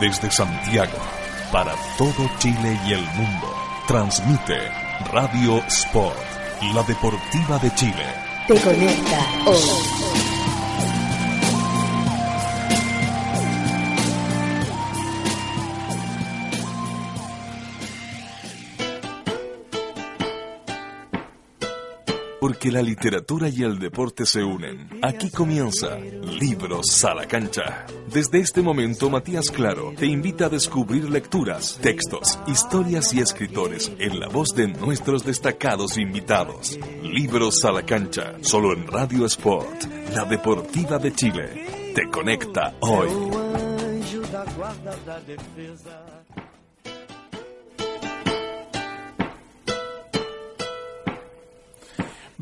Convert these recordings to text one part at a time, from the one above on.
Desde Santiago, para todo Chile y el mundo, transmite Radio Sport, la deportiva de Chile. Te conecta hoy. Porque la literatura y el deporte se unen. Aquí comienza Libros a la cancha. Desde este momento, Matías Claro te invita a descubrir lecturas, textos, historias y escritores en la voz de nuestros destacados invitados. Libros a la cancha, solo en Radio Sport, la deportiva de Chile. Te conecta hoy.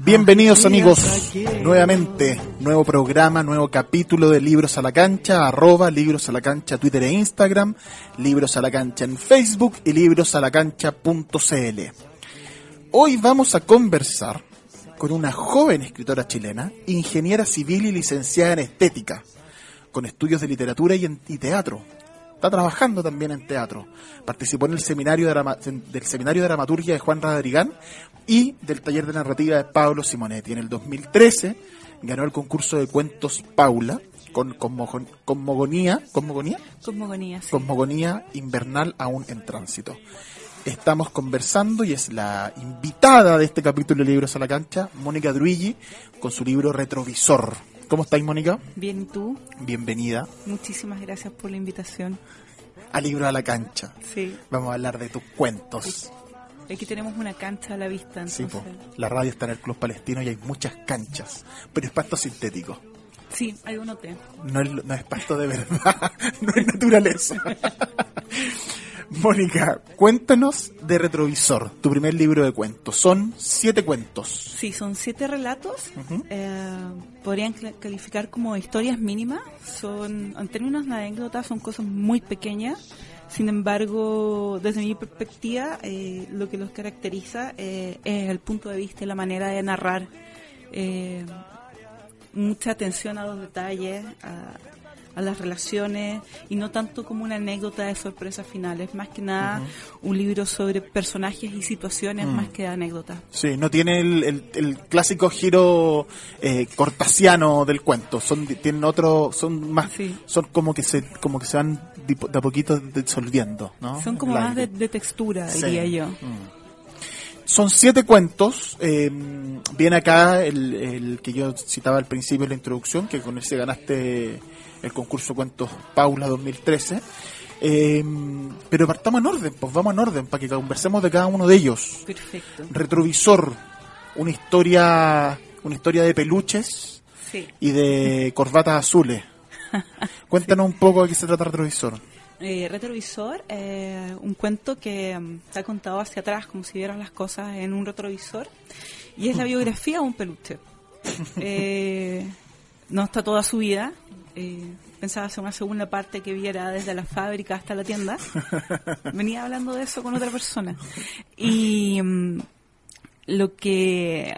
Bienvenidos amigos, nuevamente, nuevo programa, nuevo capítulo de Libros a la Cancha, arroba Libros a la Cancha, Twitter e Instagram, Libros a la Cancha en Facebook y librosalacancha.cl. Hoy vamos a conversar con una joven escritora chilena, ingeniera civil y licenciada en estética, con estudios de literatura y, teatro. Está trabajando también en teatro. Participó en el seminario de drama, del seminario de dramaturgia de Juan Radrigán y del taller de narrativa de Pablo Simonetti. En el 2013 ganó el concurso de cuentos Paula con cosmogonía, cosmogonía, cosmogonía, sí. cosmogonía invernal aún en tránsito. Estamos conversando y es la invitada de este capítulo de Libros a la Cancha, Mónica Druigi, con su libro Retrovisor. ¿Cómo estáis, Mónica? Bien, ¿y tú? Bienvenida. Muchísimas gracias por la invitación. A Libro a la Cancha. Sí. Vamos a hablar de tus cuentos. Aquí tenemos una cancha a la vista. Entonces... Sí, po. la radio está en el Club Palestino y hay muchas canchas, pero es pasto sintético. Sí, algo noté. No es, no es pasto de verdad, no es naturaleza. Mónica, cuéntanos de Retrovisor, tu primer libro de cuentos. Son siete cuentos. Sí, son siete relatos. Uh -huh. eh, podrían calificar como historias mínimas. Son, en términos de anécdotas, son cosas muy pequeñas. Sin embargo, desde mi perspectiva, eh, lo que los caracteriza eh, es el punto de vista y la manera de narrar. Eh, mucha atención a los detalles, a, a, las relaciones y no tanto como una anécdota de sorpresas finales, más que nada uh -huh. un libro sobre personajes y situaciones Mm. más que de anécdotas. Sí, no tiene el, el, el clásico giro eh, cortasiano del cuento, son tienen otro, son más, Sí. son como que se como que se van de a poquito disolviendo, ¿no? Son como más de, de textura, Sí. diría yo. Mm. Son siete cuentos. eh, viene acá el, el que yo citaba al principio en la introducción, que con ese ganaste el concurso Cuentos Paula 2013. Eh, pero partamos en orden, pues vamos en orden para que conversemos de cada uno de ellos. Perfecto. Retrovisor, una historia, una historia de peluches Sí. y de corbatas azules. Cuéntanos un poco de qué se trata Retrovisor. Eh, retrovisor, eh, un cuento que mm, está contado hacia atrás, como si vieran las cosas en un retrovisor, y es la biografía de un peluche. Eh, no está toda su vida. Eh, pensaba hacer una segunda parte que viera desde la fábrica hasta la tienda. Venía hablando de eso con otra persona. Y mm, lo que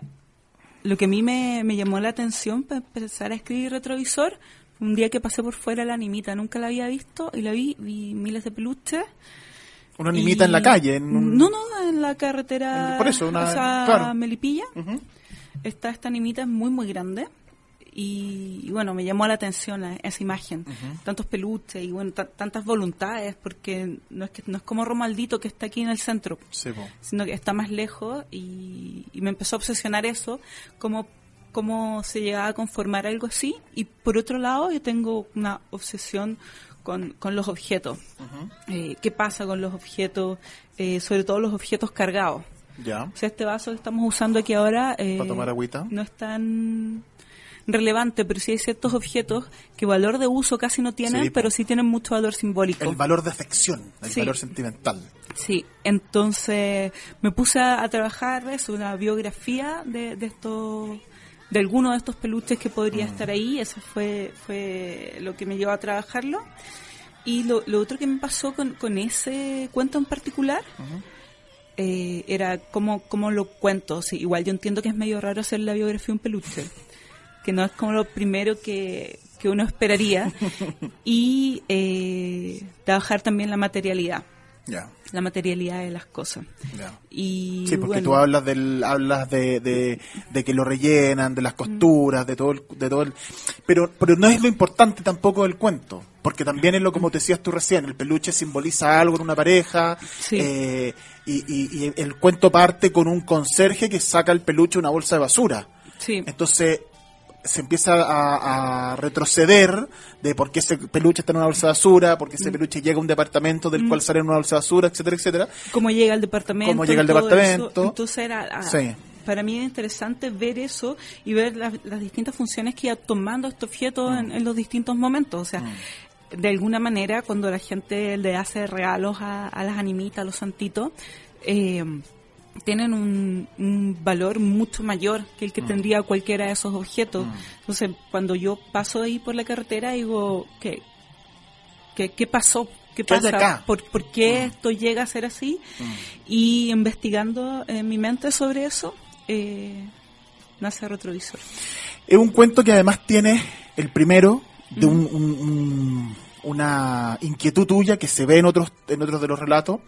lo que a mí me, me llamó la atención para empezar a escribir retrovisor un día que pasé por fuera la animita, nunca la había visto y la vi, vi miles de peluches. Una animita en la calle. En un- No, no, en la carretera. Por eso, una- o sea, claro. Melipilla. Ujú. Está esta animita es muy, muy grande. Y, y bueno, me llamó la atención la- esa imagen. Tantos peluches y bueno, ta- tantas voluntades, porque no es, que, no es como Romaldito que está aquí en el centro Sí, sino que está más lejos y, y me empezó a obsesionar eso, cómo, cómo se llegaba a conformar algo así. Y por otro lado, yo tengo una obsesión con, con los objetos. Eh, ¿Qué pasa con los objetos? Eh, sobre todo los objetos cargados. Ya. O sea, este vaso que estamos usando aquí ahora eh, Para tomar agüita. no es tan relevante, pero sí hay ciertos objetos que valor de uso casi no tienen, Sí, pero sí tienen mucho valor simbólico. El valor de afección, el Sí. valor sentimental. Sí, entonces me puse a, a trabajar eso, una biografía de, de estos de alguno de estos peluches que podría estar ahí, eso fue fue lo que me llevó a trabajarlo. Y lo, lo otro que me pasó con, con ese cuento en particular eh, era cómo, cómo lo cuento. Sí, igual yo entiendo que es medio raro hacer la biografía de un peluche, que no es como lo primero que, que uno esperaría. Y eh, trabajar también la materialidad. La materialidad de las cosas. Y Sí, porque bueno, tú hablas del hablas de, de, de que lo rellenan, de las costuras, de todo el, de todo el, pero pero no es lo importante tampoco del cuento, porque también es lo como te decías tú recién, el peluche simboliza algo en una pareja, Sí. eh, y, y, y el cuento parte con un conserje que saca el peluche de una bolsa de basura. sí, Entonces se empieza a, a retroceder de por qué ese peluche está en una bolsa de basura, por qué Mm. ese peluche llega a un departamento del cual sale en una bolsa de basura, etcétera, etcétera. cómo llega al departamento Cómo llega al departamento. eso. entonces era ah, Sí. para mí es interesante ver eso y ver las, las distintas funciones que iba tomando este objeto Mm. en, en los distintos momentos o sea de alguna manera cuando la gente le hace regalos a, a las animitas a los santitos eh, tienen un, un valor mucho mayor que Mm. el que tendría cualquiera de esos objetos. Entonces, cuando yo paso ahí por la carretera, digo, ¿qué, qué, qué pasó? ¿Qué ¿Qué hay pasa? ¿Por, por qué esto llega a ser así? Y investigando en mi mente sobre eso, eh, nace Retrovisor. Es un cuento que además tiene el primero de un- una inquietud tuya que se ve en otros en otros de los relatos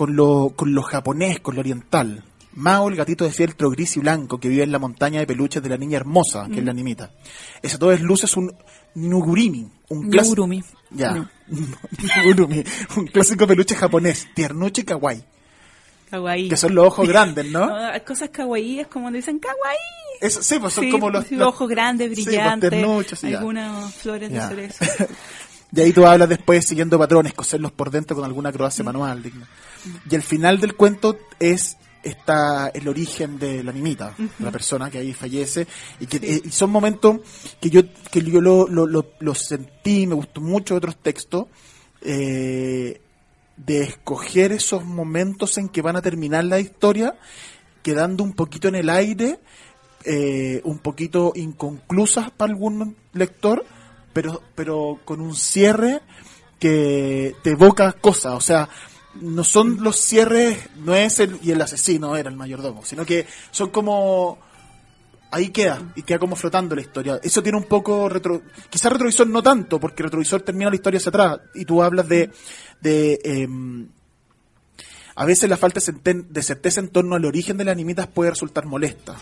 con lo, con lo japonés, con lo oriental. Mao, el gatito de fieltro gris y blanco que vive en la montaña de peluches de la niña hermosa, que es la animita. Ese todo es luces un nugurimi, un clásico. Ya. No. Nugurumi, un clásico peluche japonés, tiernucho y kawaii, Kawaii. que son los ojos grandes, ¿no? No, cosas kawaii es como dicen kawaii. Eso, sí, pues son Sí, como los, sí, los- ojos grandes, sí, los brillantes, ternuchos, ya. algunas flores Ya. de cerezo. Y ahí tú hablas después siguiendo patrones, coserlos por dentro con alguna acrobacia manual. digna. Y el final del cuento es está el origen de la animita, de la persona que ahí fallece. Y que eh, y son momentos que yo, que yo lo, lo, lo- lo sentí, me gustó mucho otros textos, eh, de escoger esos momentos en que van a terminar la historia, quedando un poquito en el aire, eh, un poquito inconclusas para algún lector, pero, pero con un cierre que te evoca cosas, o sea, no son los cierres, no es el, y el asesino era el mayordomo, sino que son como, ahí queda, y queda como flotando la historia. Eso tiene un poco, retro, quizás retrovisor no tanto, porque retrovisor termina la historia hacia atrás, y tú hablas de, de em, a veces la falta de certeza en torno al origen de las animitas puede resultar molesta.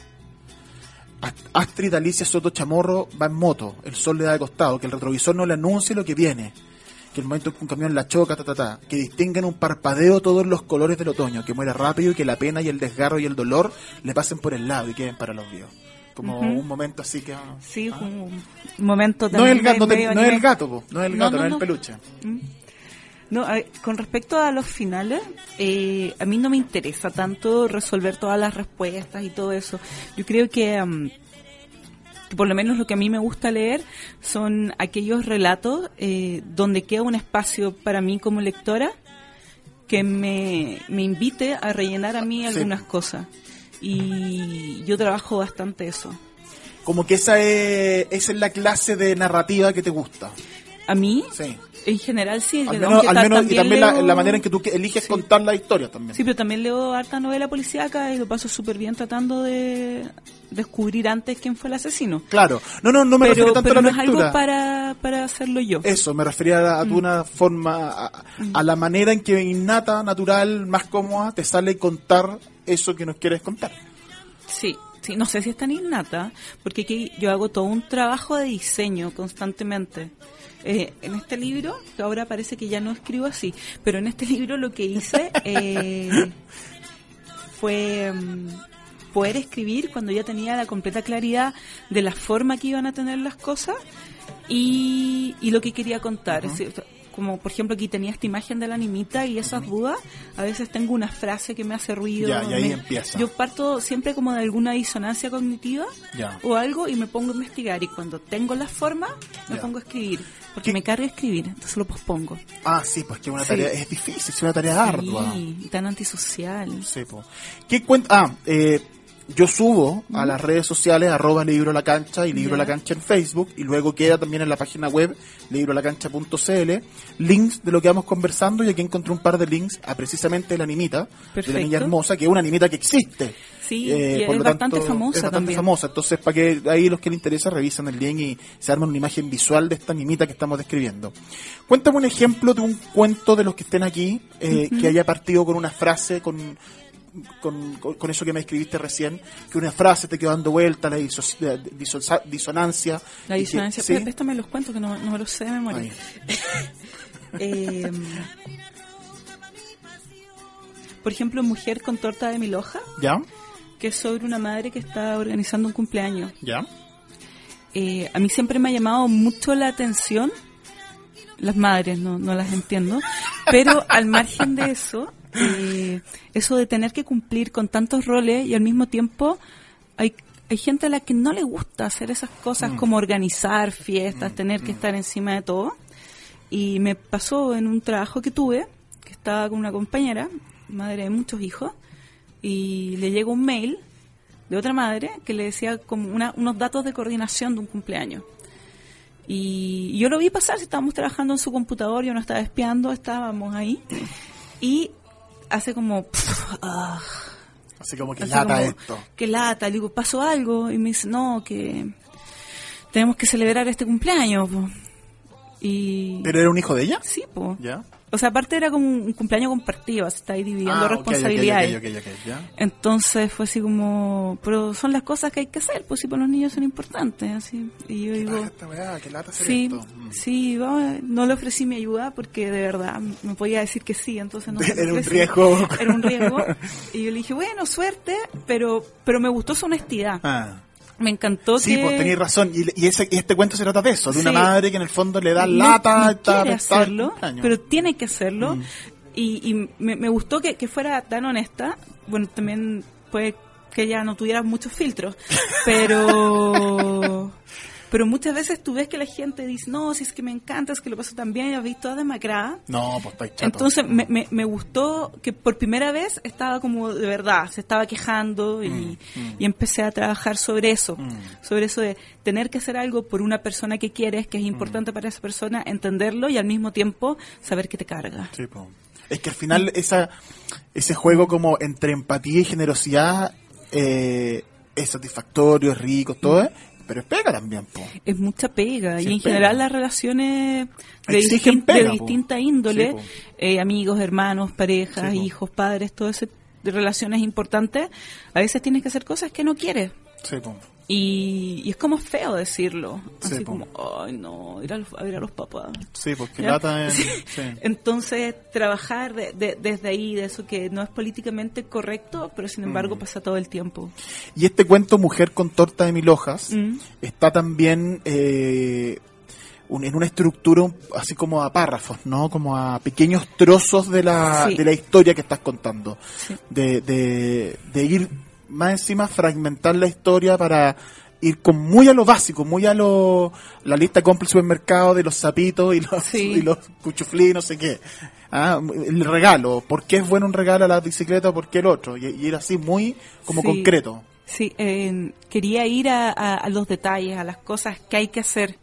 Ast- Astrid Alicia Soto Chamorro va en moto, el sol le da de costado, que el retrovisor no le anuncie lo que viene, que el momento en que un camión la choca, ta, ta, ta, que distinguen un parpadeo todos los colores del otoño, que muere rápido y que la pena y el desgarro y el dolor le pasen por el lado y queden para los vivos. Como un momento así que... ah, Sí, un momento No es el también gato, no, te- medio no es el gato, po, no es el gato, no, no, es el peluche. No, a con respecto a los finales, eh, a mí no me interesa tanto resolver todas las respuestas y todo eso. Yo creo que, mm, que por lo menos lo que a mí me gusta leer son aquellos relatos eh, donde queda un espacio para mí como lectora que me, me invite a rellenar a mí Sí. algunas cosas. Y yo trabajo bastante eso. Como que esa es, esa es la clase de narrativa que te gusta. A mí, Sí. En general, sí. Al menos, al y también la, leo- la manera en que tú eliges Sí. contar la historia también. Sí, pero también leo harta novela policíaca y lo paso súper bien tratando de descubrir antes quién fue el asesino. Claro. No, no, no me pero refiero tanto pero a no la es algo lectura. para, para hacerlo yo. Eso, me refería a, a Mm. tu una forma, a, a la manera en que innata, natural, más cómoda, te sale contar eso que nos quieres contar. Sí, sí, no sé si es tan innata, porque aquí yo hago todo un trabajo de diseño constantemente. Eh, en este libro, que ahora parece que ya no escribo así, pero en este libro lo que hice eh, fue mm, poder escribir cuando ya tenía la completa claridad de la forma que iban a tener las cosas y, y lo que quería contar. Es decir, como por ejemplo aquí tenía esta imagen de la animita y esas dudas, a veces tengo una frase que me hace ruido. Ya, y ahí me- empieza. Yo parto siempre como de alguna disonancia cognitiva Ya. o algo y me pongo a investigar y cuando tengo la forma me Ya. pongo a escribir porque ¿Qué? me carga escribir entonces lo pospongo Ah, sí, pues que una Sí. tarea es difícil, es una tarea ardua. Sí, tan antisocial Sí, po. ¿Qué cuenta? Ah, eh, yo subo a las redes sociales arroba libro la cancha y libro la cancha en Facebook y luego queda también en la página web librolacancha.cl links de lo que vamos conversando y aquí encontré un par de links a precisamente la animita de la niña hermosa que es una animita que existe. Eh, Sí, y por es lo bastante tanto, famosa es bastante también. famosa. Entonces para que ahí los que les interesa revisan el link y se arman una imagen visual de esta animita que estamos describiendo. Cuéntame un ejemplo de un cuento de los que estén aquí eh, que haya partido con una frase con con, con- eso que me escribiste recién, que una frase te quedó dando vuelta, la diso- disonancia. La y que- disonancia. sí. Préstame los cuentos que no, no me los sé de memoria. Eh, por ejemplo, Mujer con torta de mil hojas, ¿Ya? que es sobre una madre que está organizando un cumpleaños. ¿Ya? Eh, a mí siempre me ha llamado mucho la atención, las madres, no, no las entiendo, pero al margen de eso, eh, eso de tener que cumplir con tantos roles y al mismo tiempo hay, hay gente a la que no le gusta hacer esas cosas como organizar fiestas, tener que estar encima de todo. Y me pasó en un trabajo que tuve, que estaba con una compañera, madre de muchos hijos, y le llegó un mail de otra madre que le decía como una- unos datos de coordinación de un cumpleaños. Y yo lo vi pasar, si estábamos trabajando en su computador, yo no estaba espiando, estábamos ahí. Y hace como... pff, ah, Así como que lata como, esto. Que lata, le digo, pasó algo. Y me dice, no, que tenemos que celebrar este cumpleaños. po". Y. ¿Pero era un hijo de ella? Sí, po. ¿Ya? O sea, aparte era como un cumpleaños compartido, se está ahí dividiendo Ah, responsabilidades. ok, ok, ok, ya. Entonces fue así como, pero son las cosas que hay que hacer, pues sí, para los niños son importantes, así. Y yo ¿Qué digo, esta weá? ¿Qué lata sí, esto? Mm. sí, vamos, no le ofrecí mi ayuda porque de verdad me podía decir que sí, entonces no Era un riesgo. Era un riesgo. Y yo le dije, bueno, suerte, pero, pero me gustó su honestidad. Ah. Me encantó Sí, que... pues tenéis razón. Y, y ese, y este cuento se trata de eso, de una madre que en el fondo le da no- lata no a esta- quiere a esta hacerlo, pero tiene que hacerlo. Mm. Y, y me, me gustó que, que fuera tan honesta. Bueno, también puede que ella no tuviera muchos filtros, pero pero muchas veces tú ves que la gente dice, no, si es que me encanta, es que lo paso tan bien, y la vi toda demacrada. No, pues estáis chato. Entonces me, me, me gustó que por primera vez estaba como de verdad, se estaba quejando y, y empecé a trabajar sobre eso, sobre eso de tener que hacer algo por una persona que quieres, que es importante para esa persona, entenderlo y al mismo tiempo saber que te carga. Sí. Es que al final esa, ese juego como entre empatía y generosidad eh, es satisfactorio, es rico, todo, ¿eh? Pero es pega también. Po. Es mucha pega Sí, y en pega. general las relaciones de, Exigen distin- pega, de po. distinta índole, Sí, eh, amigos, hermanos, parejas, Sí, hijos, padres, todo ese de relaciones importantes, a veces tienes que hacer cosas que no quieres. Sí, po. Y, y es como feo decirlo. Sí, Así como, ay, no, ir a los, a ver a los papás. Sí, porque ¿Ya? lata en- Sí. sí. Entonces, trabajar de- de- desde ahí, de eso que no es políticamente correcto, pero sin embargo Mm. pasa todo el tiempo. Y este cuento, Mujer con torta de mil hojas, Mm. está también eh, un- en una estructura así como a párrafos, ¿no? Como a pequeños trozos de la, de la historia que estás contando. De, de ir más encima, fragmentar la historia para ir con muy a lo básico, muy a lo la lista compra el supermercado de los sapitos y los, Sí. y los cuchuflí, no sé qué. Ah, el regalo, ¿por qué es bueno un regalo a la bicicleta, por qué el otro? Y, y ir así muy como Sí. concreto. Sí, eh, quería ir a, a- a los detalles, a las cosas que hay que hacer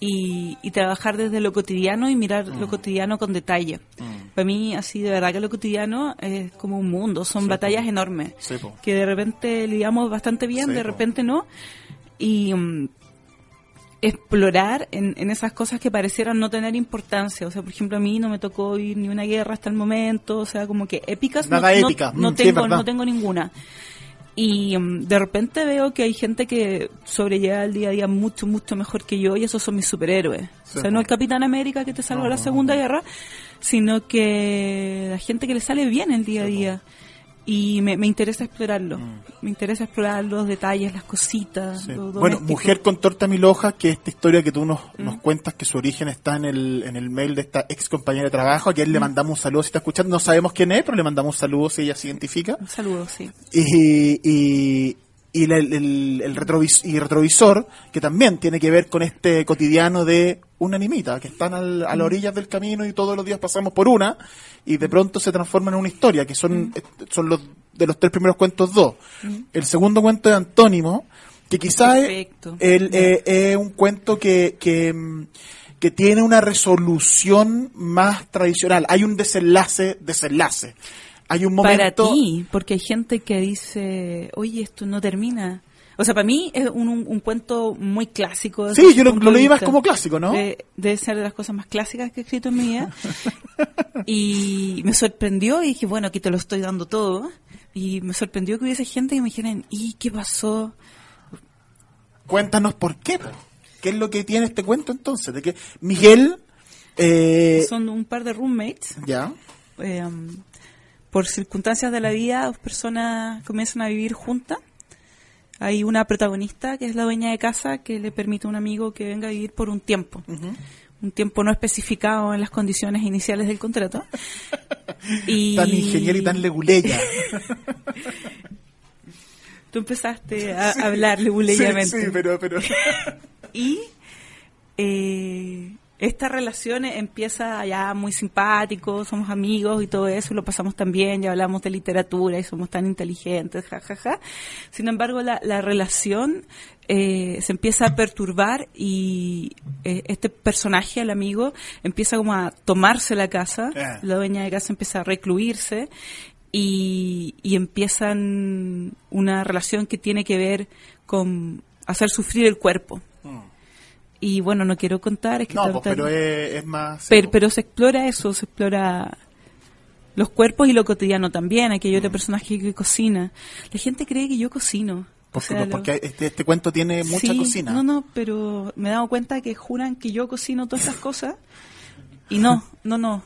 y, y trabajar desde lo cotidiano y mirar lo Mm. cotidiano con detalle. Para mí, así de verdad que lo cotidiano es como un mundo, son Sí, batallas po. enormes Sí, que de repente lidiamos bastante bien, Sí, de po. repente no. Y mm, explorar en, en esas cosas que parecieran no tener importancia. O sea, por ejemplo, a mí no me tocó ir ni una guerra hasta el momento, o sea, como que épicas Nada no, épica. no Mm, tengo, no tengo ninguna. Y mm, de repente veo que hay gente que sobrelleva el día a día mucho, mucho mejor que yo y esos son mis superhéroes. Sí, o sea, no el Capitán América que te salvó No, la Segunda no. Guerra, sino que la gente que le sale bien el día a día. Y me, me interesa explorarlo. Me interesa explorar los detalles, las cositas. Mm. Sí. lo Bueno. Mujer con torta mil hojas, que es esta historia que tú nos, Mm. nos cuentas que su origen está en el, en el mail de esta ex compañera de trabajo, a quien le Mm. mandamos un saludo si está escuchando. No sabemos quién es, pero le mandamos un saludo si ella se identifica. Un saludo, sí. Y, y, y el, el- el retrovis- y retrovisor, que también tiene que ver con este cotidiano de una animita, que están al- a las orillas del camino y todos los días pasamos por una, y de pronto se transforma en una historia, que son, eh, son los de los tres primeros cuentos dos. El segundo cuento es Antónimo, que quizás es, el, eh, es un cuento que, que, mm, que tiene una resolución más tradicional. Hay un desenlace, desenlace. Hay un Para momento... ti, porque hay gente que dice, oye, esto no termina. O sea, para mí es un, un- un cuento muy clásico. Sí, yo lo, lo leí más como clásico, ¿no? De- debe ser de las cosas más clásicas que he escrito en mi vida. y me sorprendió y dije, bueno, aquí te lo estoy dando todo. Y me sorprendió que hubiese gente que me dijeran, ¿y qué pasó? Cuéntanos por qué. ¿Qué es lo que tiene este cuento entonces? De que Miguel... eh, Son un par de roommates. ya. eh, por circunstancias de la vida, dos personas comienzan a vivir juntas. Hay una protagonista que es la dueña de casa que le permite a un amigo que venga a vivir por un tiempo. Un tiempo no especificado en las condiciones iniciales del contrato. y Tan ingeniero y tan leguleya. Tú empezaste a hablar leguleyamente. Sí, sí, pero... pero... Y eh, esta relación empieza ya muy simpático, somos amigos y todo eso, y lo pasamos tan bien, ya hablamos de literatura y somos tan inteligentes, jajaja. Sin embargo, la, la relación eh, se empieza a perturbar y eh, este personaje, el amigo, empieza como a tomarse la casa, Ah. la dueña de casa empieza a recluirse y, y empiezan una relación que tiene que ver con hacer sufrir el cuerpo. Y bueno, no quiero contar, es que Mm. No, pues, pero es, es más... pero, pero se explora eso, se explora los cuerpos y lo cotidiano también, aquello Mm. de personaje que cocina. La gente cree que yo cocino. O Porque, sea, lo- porque este, este cuento tiene mucha Sí, cocina. No, no, pero me he dado cuenta que juran que yo cocino todas esas cosas y no, no, no.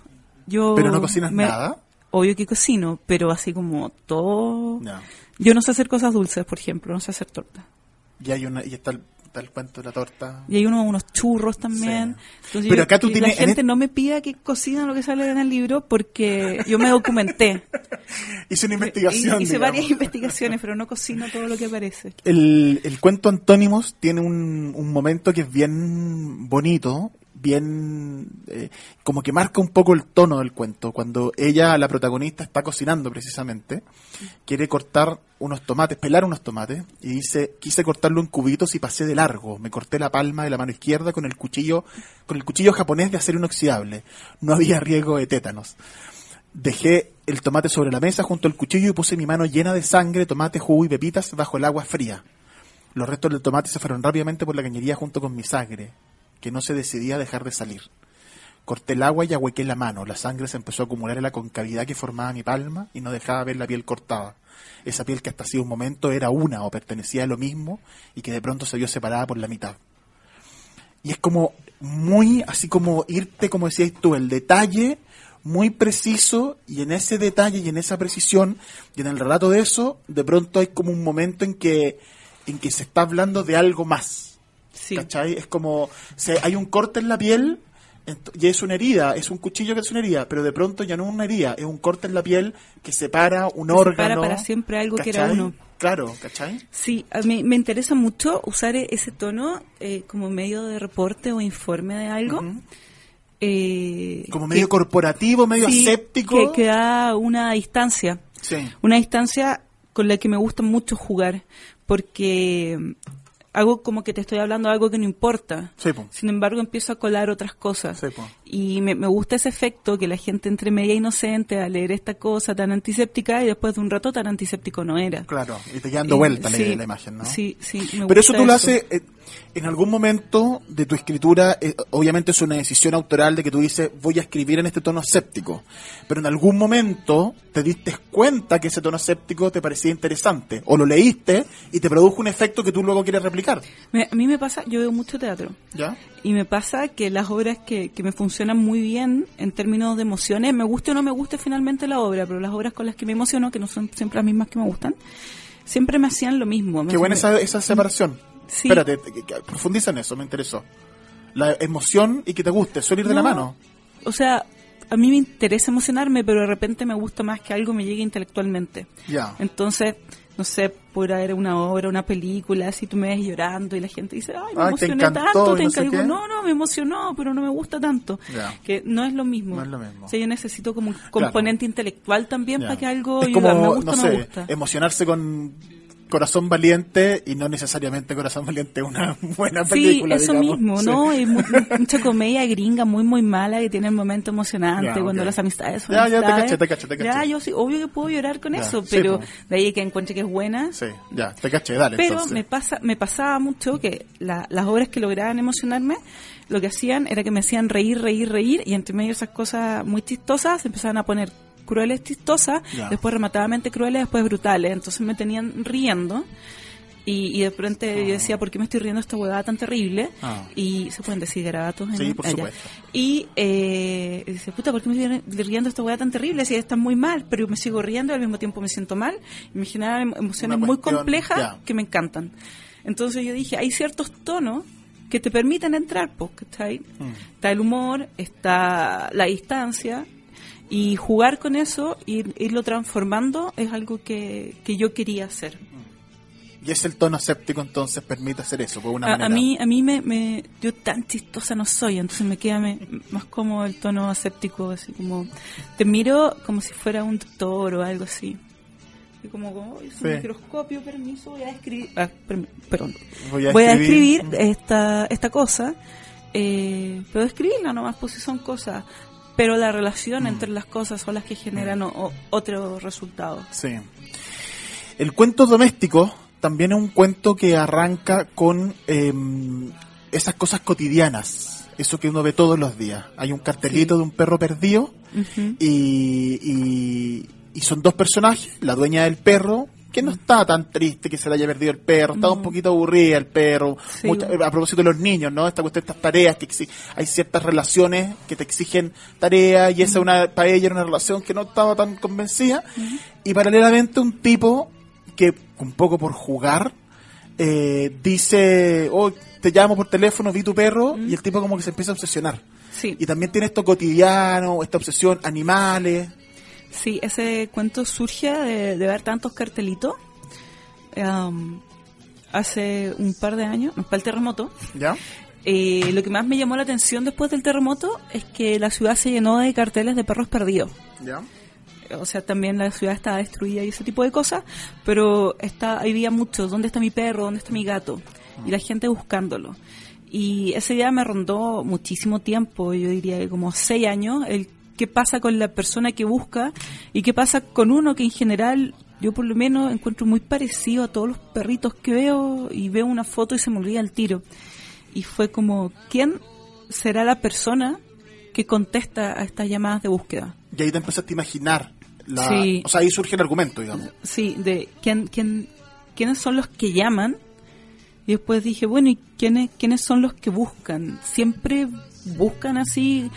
Yo ¿Pero no cocinas me- nada? Obvio que cocino, pero así como todo. No. Yo no sé hacer cosas dulces, por ejemplo, no sé hacer torta. Y, hay una, y está, el, el cuento de la torta. Y hay uno, unos churros también. Sí. Entonces Pero yo- acá tú tienes- La en gente et- no me pida que cocina lo que sale en el libro porque yo me documenté. Hice una investigación. Hice digamos. varias investigaciones, pero no cocino todo lo que aparece. El, el cuento Antónimos tiene un, un momento que es bien bonito, bien eh, como que marca un poco el tono del cuento. Cuando ella, la protagonista, está cocinando precisamente, quiere cortar unos tomates, pelar unos tomates, y dice, quise cortarlo en cubitos y pasé de largo. Me corté la palma de la mano izquierda con el cuchillo, con el cuchillo japonés de acero inoxidable. No había riesgo de tétanos. Dejé el tomate sobre la mesa junto al cuchillo y puse mi mano llena de sangre, tomate, jugo y pepitas bajo el agua fría. Los restos del tomate se fueron rápidamente por la cañería junto con mi sangre, que no se decidía a dejar de salir. Corté el agua y ahuequé la mano. La sangre se empezó a acumular en la concavidad que formaba mi palma y no dejaba ver la piel cortada. Esa piel que hasta hacía un momento era una o pertenecía a lo mismo y que de pronto se vio separada por la mitad. Y es como muy, así como irte, como decías tú, el detalle muy preciso y en ese detalle y en esa precisión y en el relato de eso, de pronto hay como un momento en que, en que se está hablando de algo más. Sí. ¿Cachai? Es como, se, hay un corte en la piel y es una herida, es un cuchillo que es una herida, pero de pronto ya no es una herida, es un corte en la piel que separa un Que órgano. separa para siempre algo que era uno. Claro, ¿cachai? Sí, a mí me interesa mucho usar e- ese tono eh, como medio de reporte o informe de algo. Eh, Como que- medio corporativo, medio sí, aséptico. Que, que da una distancia. Sí. Una distancia con la que me gusta mucho jugar. Porque hago como que te estoy hablando de algo que no importa. Sí. Sin embargo, empiezo a colar otras cosas. Sí. Y me, me gusta ese efecto que la gente entre media inocente a leer esta cosa tan antiséptica y después de un rato tan antiséptico no era. Claro, y te quedando Eh, vuelta la- sí, la, imagen, ¿no? Sí, sí. me Pero eso tú lo haces eh, en algún momento de tu escritura, eh, obviamente es una decisión autoral de que tú dices, voy a escribir en este tono séptico, pero en algún momento te diste cuenta que ese tono séptico te parecía interesante, o lo leíste y te produjo un efecto que tú luego quieres replicar, Me- a mí me pasa, yo veo mucho teatro. ¿ya? Y me pasa que las obras que, que me funcionan muy bien en términos de emociones, me guste o no me guste finalmente la obra, pero las obras con las que me emociono, que no son siempre las mismas que me gustan, siempre me hacían lo mismo. Qué buena esa, esa separación. Sí. Espérate, profundiza en eso, me interesó. La emoción y que te guste, suele ir de la No, mano. O sea, a mí me interesa emocionarme, pero de repente me gusta más que algo me llegue intelectualmente. Ya. Entonces, no sé, por ver una obra, una película, si tú me ves llorando y la gente dice, ay, me Ay, te emocioné encantó tanto, te no qué. No, no, me emocionó, pero no me gusta tanto. Que no es lo mismo. No es lo mismo. O sea, yo necesito como un componente intelectual también para que algo es como, me gusta, no me gusta. emocionarse con Corazón Valiente y no necesariamente Corazón Valiente es una buena Sí, película. eso digamos. mismo, Sí. ¿no? Mu- mucha comedia gringa muy, muy mala que tiene el momento emocionante cuando las amistades son Ya, ya, te caché, te caché, te caché. Ya, yo sí, obvio que puedo llorar con eso, sí, pero po. de ahí que encuentre que es buena. Sí, ya, te caché, dale. Pero entonces. me pasa me pasaba mucho que la- las obras que lograban emocionarme, lo que hacían era que me hacían reír, reír, reír, y entre medio de esas cosas muy chistosas empezaban a poner crueles, chistosas, después rematadamente crueles, después brutales. Entonces me tenían riendo. Y, y de pronto yo decía, ¿por qué me estoy riendo de esta huevada tan terrible? Ah. Y se pueden decir garabatos. Sí, ¿no? por Ah, supuesto. Y eh, dice, puta, ¿por qué me estoy riendo de esta hueá tan terrible? Si está muy mal, pero me sigo riendo y al mismo tiempo me siento mal. Y me generan em- emociones muy complejas que me encantan. Entonces yo dije, hay ciertos tonos que te permiten entrar, pues, ¿cachai? Mm. Está el humor, está la distancia, y jugar con eso, ir, irlo transformando, es algo que, que yo quería hacer. Y es el tono escéptico, entonces permite hacer eso, por una A, manera. a mí, a mí me, me, yo tan chistosa no soy, entonces me queda me- más como el tono aséptico, así como, te miro como si fuera un doctor o algo así. Y como, como "Ay, es un Sí. microscopio, permiso, voy a escribir, ah, perdón, Voy a voy a escribir esta, esta cosa, eh, pero escribirla nomás, pues si son cosas, pero la relación Mm. entre las cosas son las que generan o- o- otro resultado. Sí. El cuento doméstico también es un cuento que arranca con em, esas cosas cotidianas, eso que uno ve todos los días. Hay un cartelito de un perro perdido y, y, y son dos personajes, la dueña del perro, que no está tan triste que se le haya perdido el perro, está un poquito aburrida el perro, Sí, mucha- bueno. a propósito de los niños, ¿no? Esta cuestión, estas tareas, que hay ciertas relaciones que te exigen tareas y esa una para ella era una relación que no estaba tan convencida y paralelamente un tipo que un poco por jugar eh, dice, oh, te llamo por teléfono, vi tu perro y el tipo como que se empieza a obsesionar. Sí. Y también tiene esto cotidiano, esta obsesión, animales. Sí, ese cuento surge de, de ver tantos cartelitos. Am, hace un par de años, nos fue el terremoto. ¿Ya? Eh, lo que más me llamó la atención después del terremoto es que la ciudad se llenó de carteles de perros perdidos. ¿Ya? O sea, también la ciudad estaba destruida y ese tipo de cosas, pero está, había muchos. ¿Dónde está mi perro? ¿Dónde está mi gato? Y la gente buscándolo. Y ese día me rondó muchísimo tiempo, yo diría que como seis años, el qué pasa con la persona que busca y qué pasa con uno que en general yo por lo menos encuentro muy parecido a todos los perritos que veo y veo una foto y se me olvida el tiro. Y fue como, ¿quién será la persona que contesta a estas llamadas de búsqueda? Y ahí te empezaste a imaginar. La, Sí. O sea, ahí surge el argumento, digamos. Sí, de quién, quién, quiénes son los que llaman. Y después dije, bueno, ¿y quiénes, quiénes son los que buscan? ¿Siempre buscan así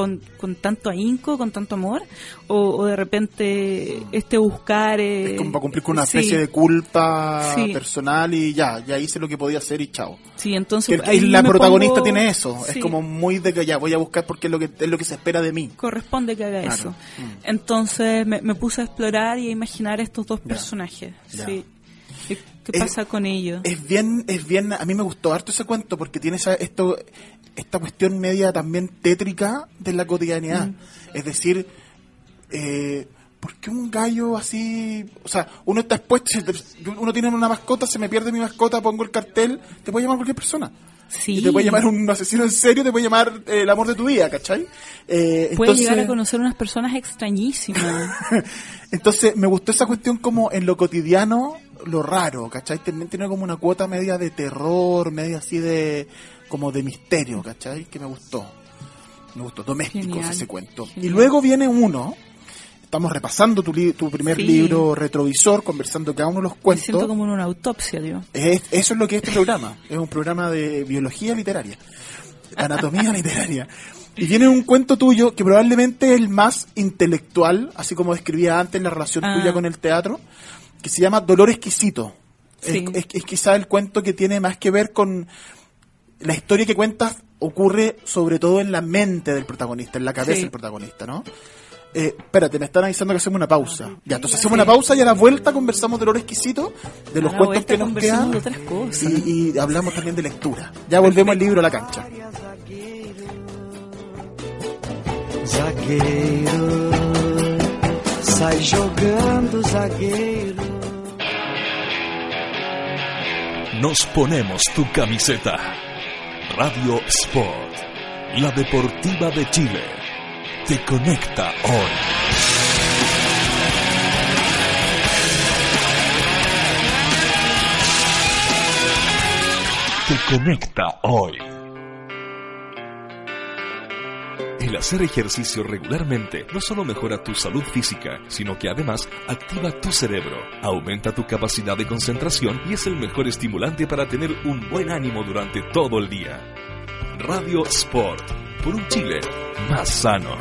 con, con tanto ahínco, con tanto amor? ¿O, o de repente este buscar... eh, Es como para cumplir con una sí, especie de culpa Sí. personal y ya, ya hice lo que podía hacer y chao. Sí, entonces... Que, la protagonista pongo- tiene eso, es como muy de que ya voy a buscar porque es lo que es lo que se espera de mí. corresponde que haga Claro. eso. Mm. Entonces me, me puse a explorar y a imaginar estos dos Ya. personajes. Ya. Sí. ¿Qué, Es- pasa con ellos? Es bien, es bien, a mí me gustó harto ese cuento porque tiene esa, esto, esta cuestión media también tétrica de la cotidianidad. Mm. Es decir, eh, ¿por qué un gallo así? O sea, uno está expuesto, uno tiene una mascota, se me pierde mi mascota, pongo el cartel, te puede llamar cualquier persona. Sí. Y te puede llamar un asesino en serio, te puede llamar eh, el amor de tu vida, ¿cachai? Eh, Puede entonces, llegar a conocer unas personas extrañísimas. entonces me gustó esa cuestión como en lo cotidiano, lo raro, ¿cachai? También tiene como una cuota media de terror, media así de como de misterio, ¿cachai? Que me gustó. Me gustó, domésticos Genial, ese cuento. Y luego viene uno, estamos repasando tu, li- tu primer Sí. libro retrovisor, conversando cada uno de los Me cuentos. siento como en una autopsia, digo. Es- eso es lo que es este programa. Es un programa de biología literaria. Anatomía literaria. Y viene un cuento tuyo que probablemente es el más intelectual, así como describía antes la relación Ah. tuya con el teatro, que se llama Dolor Exquisito. Sí. Es, es- es quizá el cuento que tiene más que ver con la historia que cuentas ocurre sobre todo en la mente del protagonista, en la cabeza Sí. del protagonista, ¿no? Eh, espérate, me están avisando que hacemos una pausa. Ya, entonces hacemos una pausa y a la vuelta conversamos del oro exquisito, de los cuentos que nos quedan de otras cosas. y, y hablamos también de lectura. Ya volvemos al libro a la cancha. Zagueiro, sai jogando zagueiro. Nos ponemos tu camiseta. Radio Sport, la deportiva de Chile, te conecta hoy. Te conecta hoy. El hacer ejercicio regularmente no solo mejora tu salud física, sino que además activa tu cerebro, aumenta tu capacidad de concentración y es el mejor estimulante para tener un buen ánimo durante todo el día. Radio Sport, por un Chile más sano.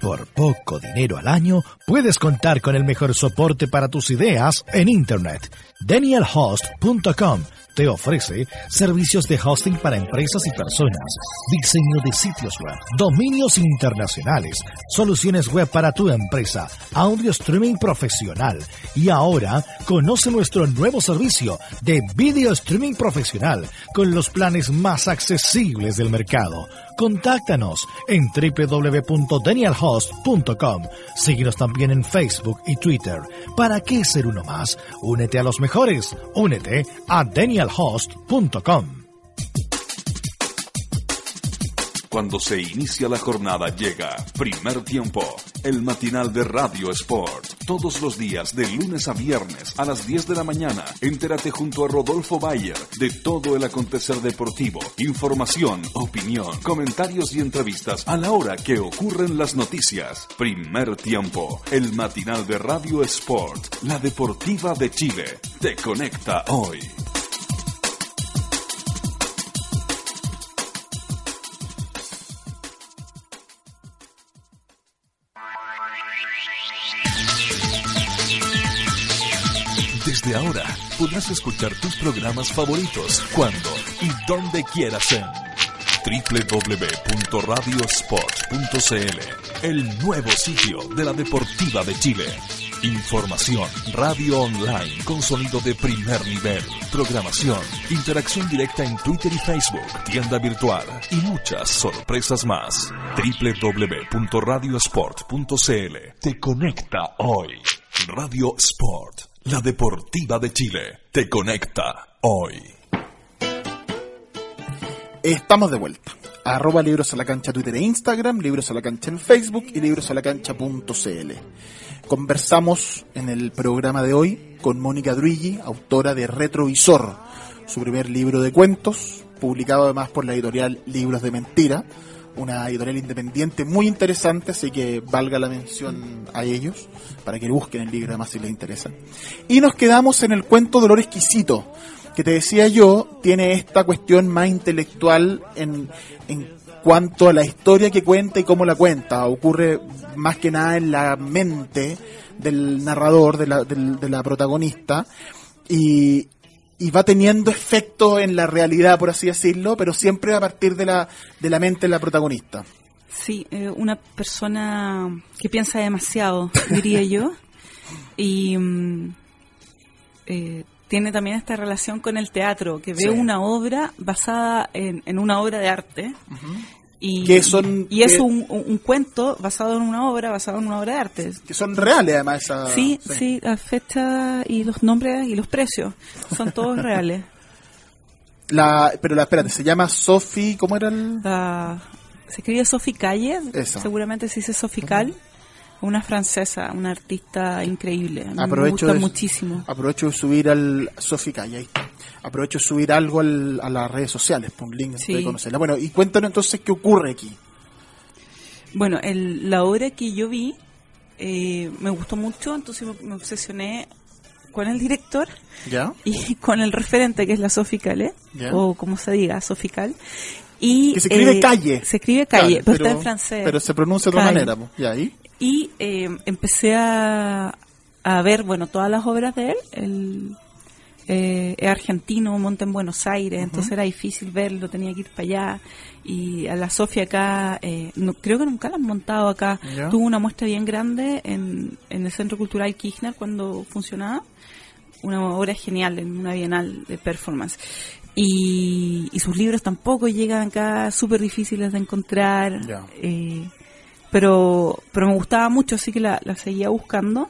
Por poco dinero al año, puedes contar con el mejor soporte para tus ideas en Internet. DanielHost.com te ofrece servicios de hosting para empresas y personas, diseño de sitios web, dominios internacionales, soluciones web para tu empresa, audio streaming profesional y ahora conoce nuestro nuevo servicio de video streaming profesional con los planes más accesibles del mercado. Contáctanos en www.danielhost.com. Síguenos también en Facebook y Twitter. ¿Para qué ser uno más? Únete a los mejores. Únete a danielhost.com. Cuando se inicia la jornada llega Primer Tiempo, el matinal de Radio Sport. Todos los días, de lunes a viernes, a las 10 de la mañana, entérate junto a Rodolfo Bayer de todo el acontecer deportivo, información, opinión, comentarios y entrevistas a la hora que ocurren las noticias. Primer Tiempo, el matinal de Radio Sport, la deportiva de Chile. Te conecta hoy. Desde ahora podrás escuchar tus programas favoritos cuando y donde quieras en www.radiosport.cl, el nuevo sitio de la Deportiva de Chile. Información, radio online con sonido de primer nivel, programación, interacción directa en Twitter y Facebook, tienda virtual y muchas sorpresas más. www.radiosport.cl te conecta hoy. Radio Sport, la deportiva de Chile, te conecta hoy. Estamos de vuelta. Arroba Twitter e Instagram, Libros en Facebook y librosalacancha.cl. Conversamos en el programa de hoy con Mónica Druigi, autora de Retrovisor, su primer libro de cuentos, publicado además por la editorial Libros de Mentira, una editorial independiente muy interesante, así que valga la mención a ellos, para que busquen el libro además si les interesa. Y nos quedamos en el cuento Dolor Exquisito, que te decía yo, tiene esta cuestión más intelectual en, en cuanto a la historia que cuenta y cómo la cuenta. Ocurre más que nada en la mente del narrador, de la, de la protagonista, y, y va teniendo efecto en la realidad, por así decirlo, pero siempre a partir de la, de la mente de la protagonista. Sí, eh, una persona que piensa demasiado, diría yo. Y mm, eh, tiene también esta relación con el teatro, que ve Sí. una obra basada en, en una obra de arte. Y, Que son- y es que- un, un- cuento basado en una obra, basado en una obra de arte. Que son reales además esas... Sí, sí, la fecha y los nombres y los precios son todos reales. La, pero la, espérate, se llama Sophie, ¿cómo era el...? La- se escribe Sophie Calle, Esa. seguramente se dice Sophie Cal, una francesa, una artista increíble. A mí me gusta de, muchísimo. Aprovecho de subir al ahí está. Aprovecho de subir algo al- a las redes sociales, por un link Sí. de conocerla. Bueno, y cuéntanos entonces qué ocurre aquí. Bueno, el- la obra que yo vi eh, me gustó mucho, entonces me, me obsesioné con el director ¿Ya? y con el referente que es la Ya. o como se diga, Sophie Cal. Y, Que se escribe eh, calle. Se escribe calle, Claro, pero, está en francés. Pero se pronuncia de otra manera. po. ¿Y ahí? Y eh, empecé a, a ver, bueno, todas las obras de él. Él eh, es argentino, monta en Buenos Aires, entonces era difícil verlo, tenía que ir para allá. Y a la Sofía acá, eh, no, creo que nunca la han montado acá. Tuvo una muestra bien grande en, en el Centro Cultural Kirchner cuando funcionaba. Una obra genial en una bienal de performance. Y, y sus libros tampoco llegan acá, súper difíciles de encontrar. Eh, pero, pero me gustaba mucho, así que la, la seguía buscando.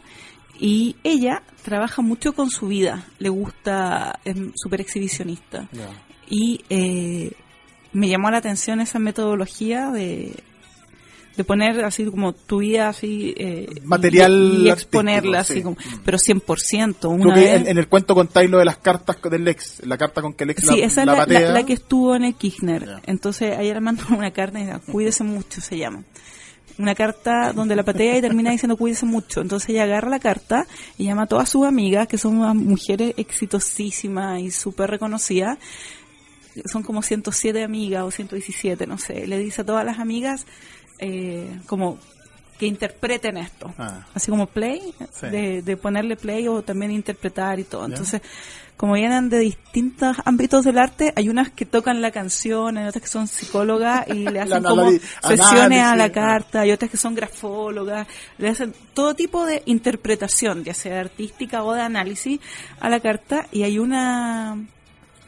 Y ella trabaja mucho con su vida, le gusta, es súper exhibicionista. Y eh, me llamó la atención esa metodología de, de poner así como tu vida así eh, Material y, y exponerla así sí. como, pero 100%. Tú Una que vez, en, en el cuento contáis lo de las cartas del ex, la carta con que el ex Sí, la, esa es la la, la- que estuvo en el Kirchner. Ya. Entonces ayer le mandó una carta y dice, cuídese mucho, se llama. Una carta donde la patea y termina diciendo cuídese mucho. Entonces ella agarra la carta y llama a todas sus amigas, que son unas mujeres exitosísimas y súper reconocidas. Son como 107 amigas o 117, no sé. Le dice a todas las amigas eh, como que interpreten esto. Ah. Así como play, Sí. de, de ponerle play o también interpretar y todo. Entonces, como vienen de distintos ámbitos del arte, hay unas que tocan la canción, hay otras que son psicólogas y le hacen como sesiones a la carta, hay otras que son grafólogas, le hacen todo tipo de interpretación, ya sea artística o de análisis a la carta. Y hay una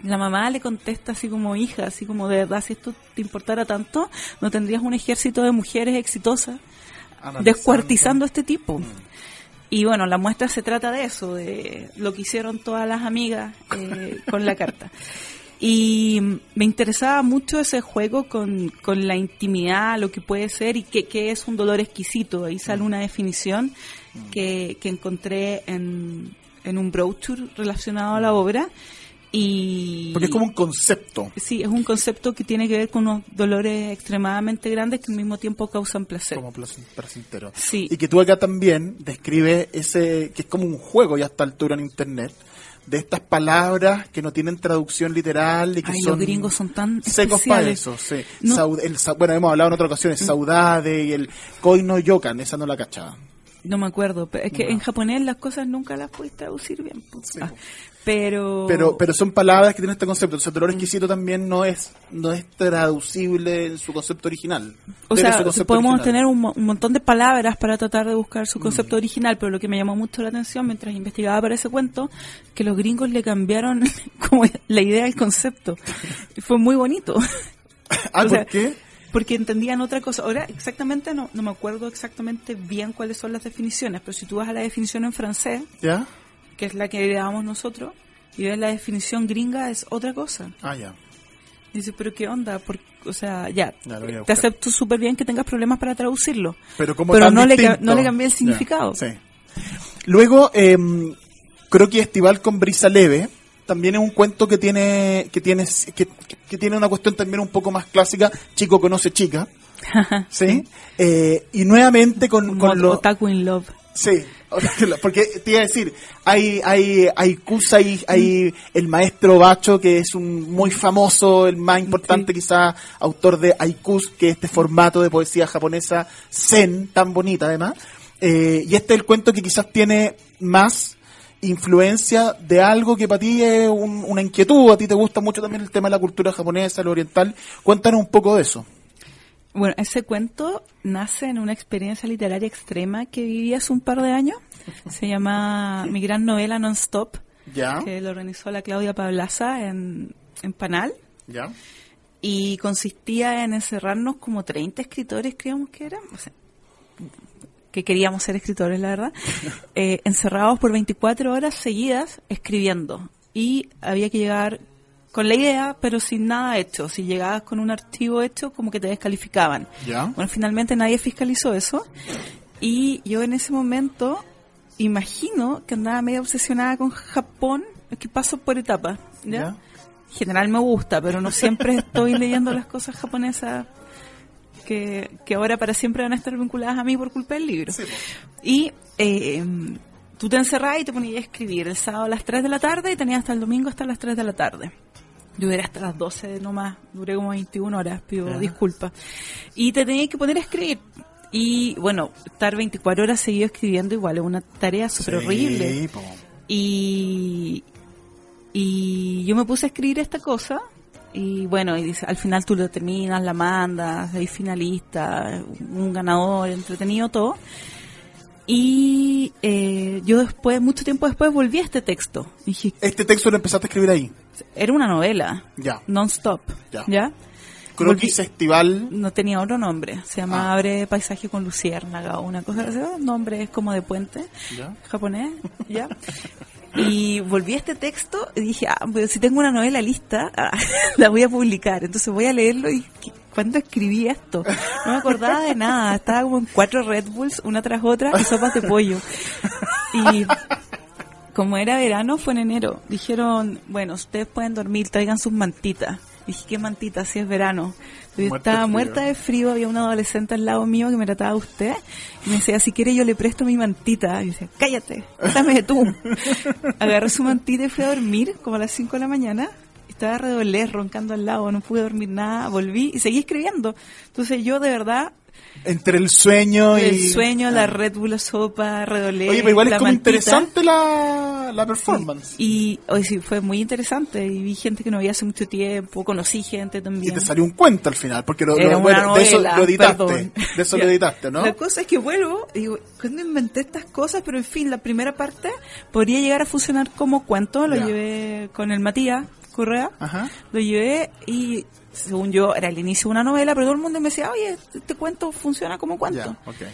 la mamá le contesta así como hija, así como de verdad, si esto te importara tanto, no tendrías un ejército de mujeres exitosas descuartizando a este tipo. Y bueno, la muestra se trata de eso, de lo que hicieron todas las amigas eh, con la carta. Y me interesaba mucho ese juego con, con la intimidad, lo que puede ser y qué, qué es un dolor exquisito. Ahí sale una definición que, que encontré en, en un brochure relacionado a la obra. Y Porque es como un concepto. Sí, es un concepto que tiene que ver con unos dolores extremadamente grandes que al mismo tiempo causan placer. Como plac- placentero. Sí. Y que tú acá también describes ese, que es como un juego ya a esta altura en internet, de estas palabras que no tienen traducción literal y que Ay, son los gringos son tan secos para eso, sí. No. Mm. Saud- el bueno, hemos hablado en otras ocasiones, saudade y el koino yokan, esa no la cachaba. No me acuerdo, pero es que No. en japonés las cosas nunca las puedes traducir bien. pues. Sí, Ah. Pero Pero, pero son palabras que tienen este concepto. Entonces, dolor exquisito también no es, no es traducible en su concepto original. o sea, podemos original. tener un, un montón de palabras para tratar de buscar Mm. su concepto original, pero lo que me llamó mucho la atención mientras investigaba para ese cuento, que los gringos le cambiaron como la idea del concepto. Fue muy bonito. Ah, o ¿por sea, qué? Porque entendían otra cosa. Ahora, exactamente, no, no me acuerdo exactamente bien cuáles son las definiciones, pero si tú vas a la definición en francés, ¿Ya? Que es la que heredamos nosotros, y ves la definición gringa, es otra cosa. Ah, ya. Dice, pero qué onda, Por- o sea, ya, te acepto súper bien que tengas problemas para traducirlo, Pero como pero no le, no le cambié el Ya, significado. sí. Luego, eh, Croquis Estival con Brisa Leve, también es un cuento que tiene, que tiene, que, que tiene una cuestión también un poco más clásica, chico conoce chica, ¿sí? Eh, y nuevamente con, con lo... Otaku in Love. Sí, porque te iba a decir, hay, hay, hay Kusa, hay, hay el maestro Bacho, que es un muy famoso, el más importante quizá, autor de Haikus, que es este formato de poesía japonesa zen, tan bonita además. Eh, y este es el cuento que quizás tiene más influencia de algo que para ti es un- una inquietud, a ti te gusta mucho también el tema de la cultura japonesa, lo oriental. Cuéntanos un poco de eso. Bueno, ese cuento nace en una experiencia literaria extrema que viví hace un par de años. Se llama Mi gran novela non-stop, ¿Ya? que lo organizó la Claudia Pablaza en, en Panal. ¿Ya? y consistía en encerrarnos como 30 escritores, creíamos que eran, o sea, que queríamos ser escritores, la verdad, eh, encerrados por 24 horas seguidas escribiendo. Y había que llegar con la idea, pero sin nada hecho. Si llegabas con un archivo hecho, como que te descalificaban. ¿Ya? Bueno, finalmente nadie fiscalizó eso. Y yo en ese momento imagino que andaba medio obsesionada con Japón, que paso por etapas. ¿ya? ¿Ya? En general me gusta, pero no siempre estoy leyendo las cosas japonesas que, que ahora para siempre van a estar vinculadas a mí por culpa del libro. Y eh, tú te encerrabas y te ponías a escribir el sábado a las 3 de la tarde y tenías hasta el domingo hasta las 3 de la tarde. Yo era hasta las 12 nomás, duré como 21 horas, pido disculpas. Y te tenías que poner a escribir. Y bueno, estar 24 horas seguido escribiendo igual es una tarea súper horrible. Po. Y, y yo me puse a escribir esta cosa. Y bueno, y dice, al final tú lo terminas, la mandas, hay finalista, un ganador, entretenido todo. Y eh, yo después, mucho tiempo después, volví a este texto. Dije, Este texto lo empezaste a escribir ahí. era una novela, Ya. non-stop, Ya. ¿ya? Croquis Volví- Estival. No tenía otro nombre, se llama Ah. Abre Paisaje con Luciérnaga o una cosa así, un nombre es como de puente, Ya. japonés, ¿ya? Y volví a este texto y dije, ah, pues si tengo una novela lista, ah, la voy a publicar. Entonces voy a leerlo y ¿qué- ¿cuándo escribí esto? No me acordaba de nada. Estaba como en cuatro Red Bulls, una tras otra, y sopas de pollo. Y como era verano, fue en enero. Dijeron, bueno, ustedes pueden dormir, traigan sus mantitas. Dije, ¿qué mantitas si es verano? Yo Muerta estaba de muerta de frío, había un adolescente al lado mío que me trataba de usted y me decía, si quiere yo le presto mi mantita. Y yo decía, cállate, dame tú. Agarré su mantita y fui a dormir como a las 5 de la mañana. Estaba redolé, roncando al lado, no pude dormir nada, volví y seguí escribiendo. Entonces yo de verdad, Entre el sueño y. el sueño, la Ah. Red Bull, la sopa, redolé. Oye, pero igual es la como mantita. interesante la, la performance. Y hoy sí, fue muy interesante. Y vi gente que no veía hace mucho tiempo, conocí gente Y también. te salió un cuento al final, porque lo, lo- de eso lo editaste. perdón. De eso lo editaste, ¿no? La cosa es que vuelvo y digo, ¿cuándo inventé estas cosas? Pero en fin, la primera parte podría llegar a funcionar como cuento. Lo Ya. llevé con el Matías Correa. Ajá. Lo llevé y, según yo, era el inicio de una novela, pero todo el mundo me decía, oye, este cuento funciona como cuento. Ya.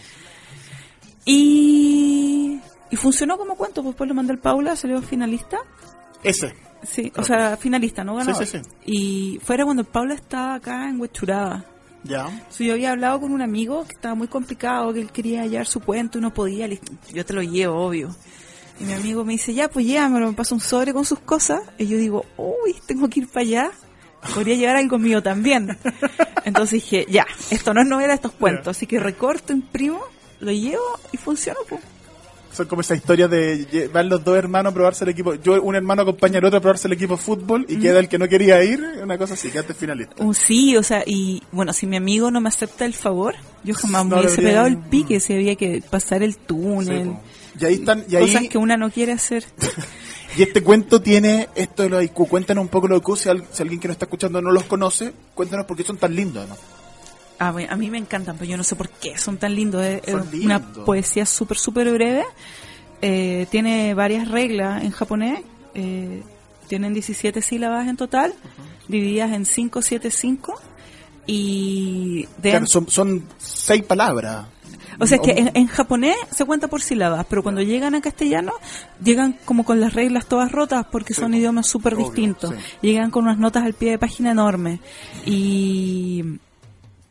Y, y funcionó como cuento. pues Después lo mandé al Paula, salió finalista. Ese. Sí, o sea, finalista, no ganó. Sí, sí, sí. Y fuera cuando el Paula estaba acá en Huechuraba. Ya. So, yo había hablado con un amigo que estaba muy complicado, que él quería hallar su cuento y no podía. Yo te lo llevo, obvio. Y mi amigo me dice, ya, pues llévamelo, me pasa un sobre con sus cosas. Y yo digo, uy, tengo que ir para allá. Podría llevar algo mío también. Entonces dije, ya, esto no es novela, esto es cuento. Así que recorto, imprimo, lo llevo y funciona. Pues. Son como esa historia de van los dos hermanos a probarse el equipo. Yo, un hermano acompaña al otro a probarse el equipo de fútbol y queda el que no quería ir. Una cosa así, quedaste finalista. Uh, sí, o sea, y bueno, si mi amigo no me acepta el favor, yo jamás No me hubiese pegado el pique si había que pasar el túnel. Y ahí están, y ahí, cosas que una no quiere hacer. y este cuento tiene esto de los IQ. Cuéntanos un poco lo de IQ, si, al- si alguien que nos está escuchando no los conoce, cuéntanos por qué son tan lindos, ¿no? A mí, a mí me encantan, pero yo no sé por qué son tan lindos. Es, es una poesía súper, súper breve. Eh, tiene varias reglas en japonés. Eh, tienen 17 sílabas en total, divididas en 5, 7, 5. Y de Claro, son, son seis palabras. O sea, es que en, en japonés se cuenta por sílabas, pero cuando llegan a castellano, llegan como con las reglas todas rotas porque son idiomas súper distintos. sí. Llegan con unas notas al pie de página enormes. Y.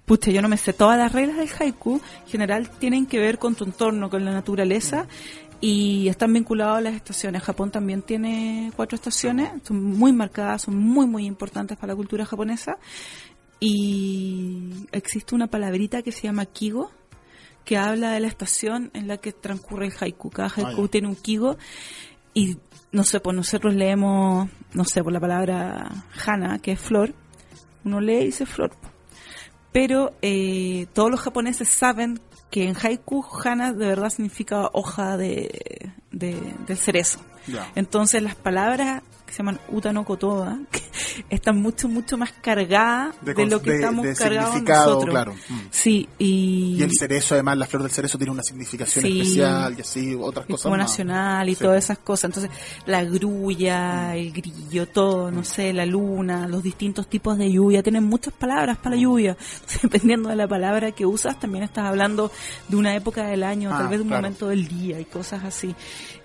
Pucha, yo no me sé todas las reglas del haiku. En general tienen que ver con tu entorno, con la naturaleza. Y están vinculados a las estaciones. Japón también tiene cuatro estaciones. Son muy marcadas, son muy, muy importantes para la cultura japonesa. Y existe una palabrita que se llama kigo, que habla de la estación en la que transcurre el haiku. Cada haiku ya. tiene un kigo y no sé, pues nosotros leemos, no sé, por la palabra hana, que es flor, uno lee y dice flor. Pero eh, todos los japoneses saben que en haiku hana de verdad significa hoja de, de- del cerezo. Entonces las palabras se llaman uta no kotoba que están mucho, mucho más cargadas De lo que de- estamos de cargados nosotros. claro. Mm. Sí, y, Y el cerezo, además, la flor del cerezo tiene una significación Sí. especial y así, otras cosas como más. nacional y Sí. todas esas cosas. Entonces, la grulla, el grillo, todo, no sé, la luna, los distintos tipos de lluvia, tienen muchas palabras para la lluvia. Entonces, dependiendo de la palabra que usas, también estás hablando de una época del año, Ah, tal vez de un claro. momento del día y cosas así.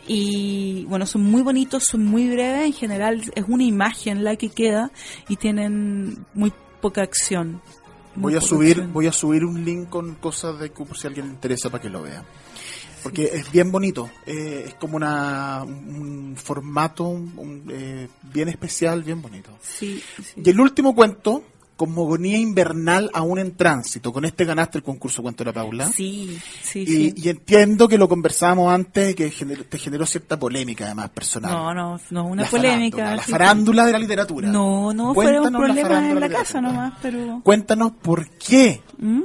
Y bueno, son muy bonitos, son muy breves, en general es una imagen la que queda y tienen muy poca acción. Muy Voy a subir, acción. voy a subir un link con cosas de por si a alguien le interesa para que lo vea. Porque es bien bonito, eh, es como una, un formato un- eh, bien especial, bien bonito. Sí, sí. Y el último cuento, Cosmogonía Invernal aún en tránsito. Con este ganaste el concurso Cuento de la Paula. Sí, sí, Y, sí. y entiendo que lo conversábamos antes, que gener- te generó cierta polémica además personal. No, no, no una La polémica. farándula, La sí. farándula de la literatura. No, no, Cuéntanos fueron la problemas farándula en la la casa nomás, pero... Cuéntanos por qué. ¿Mm?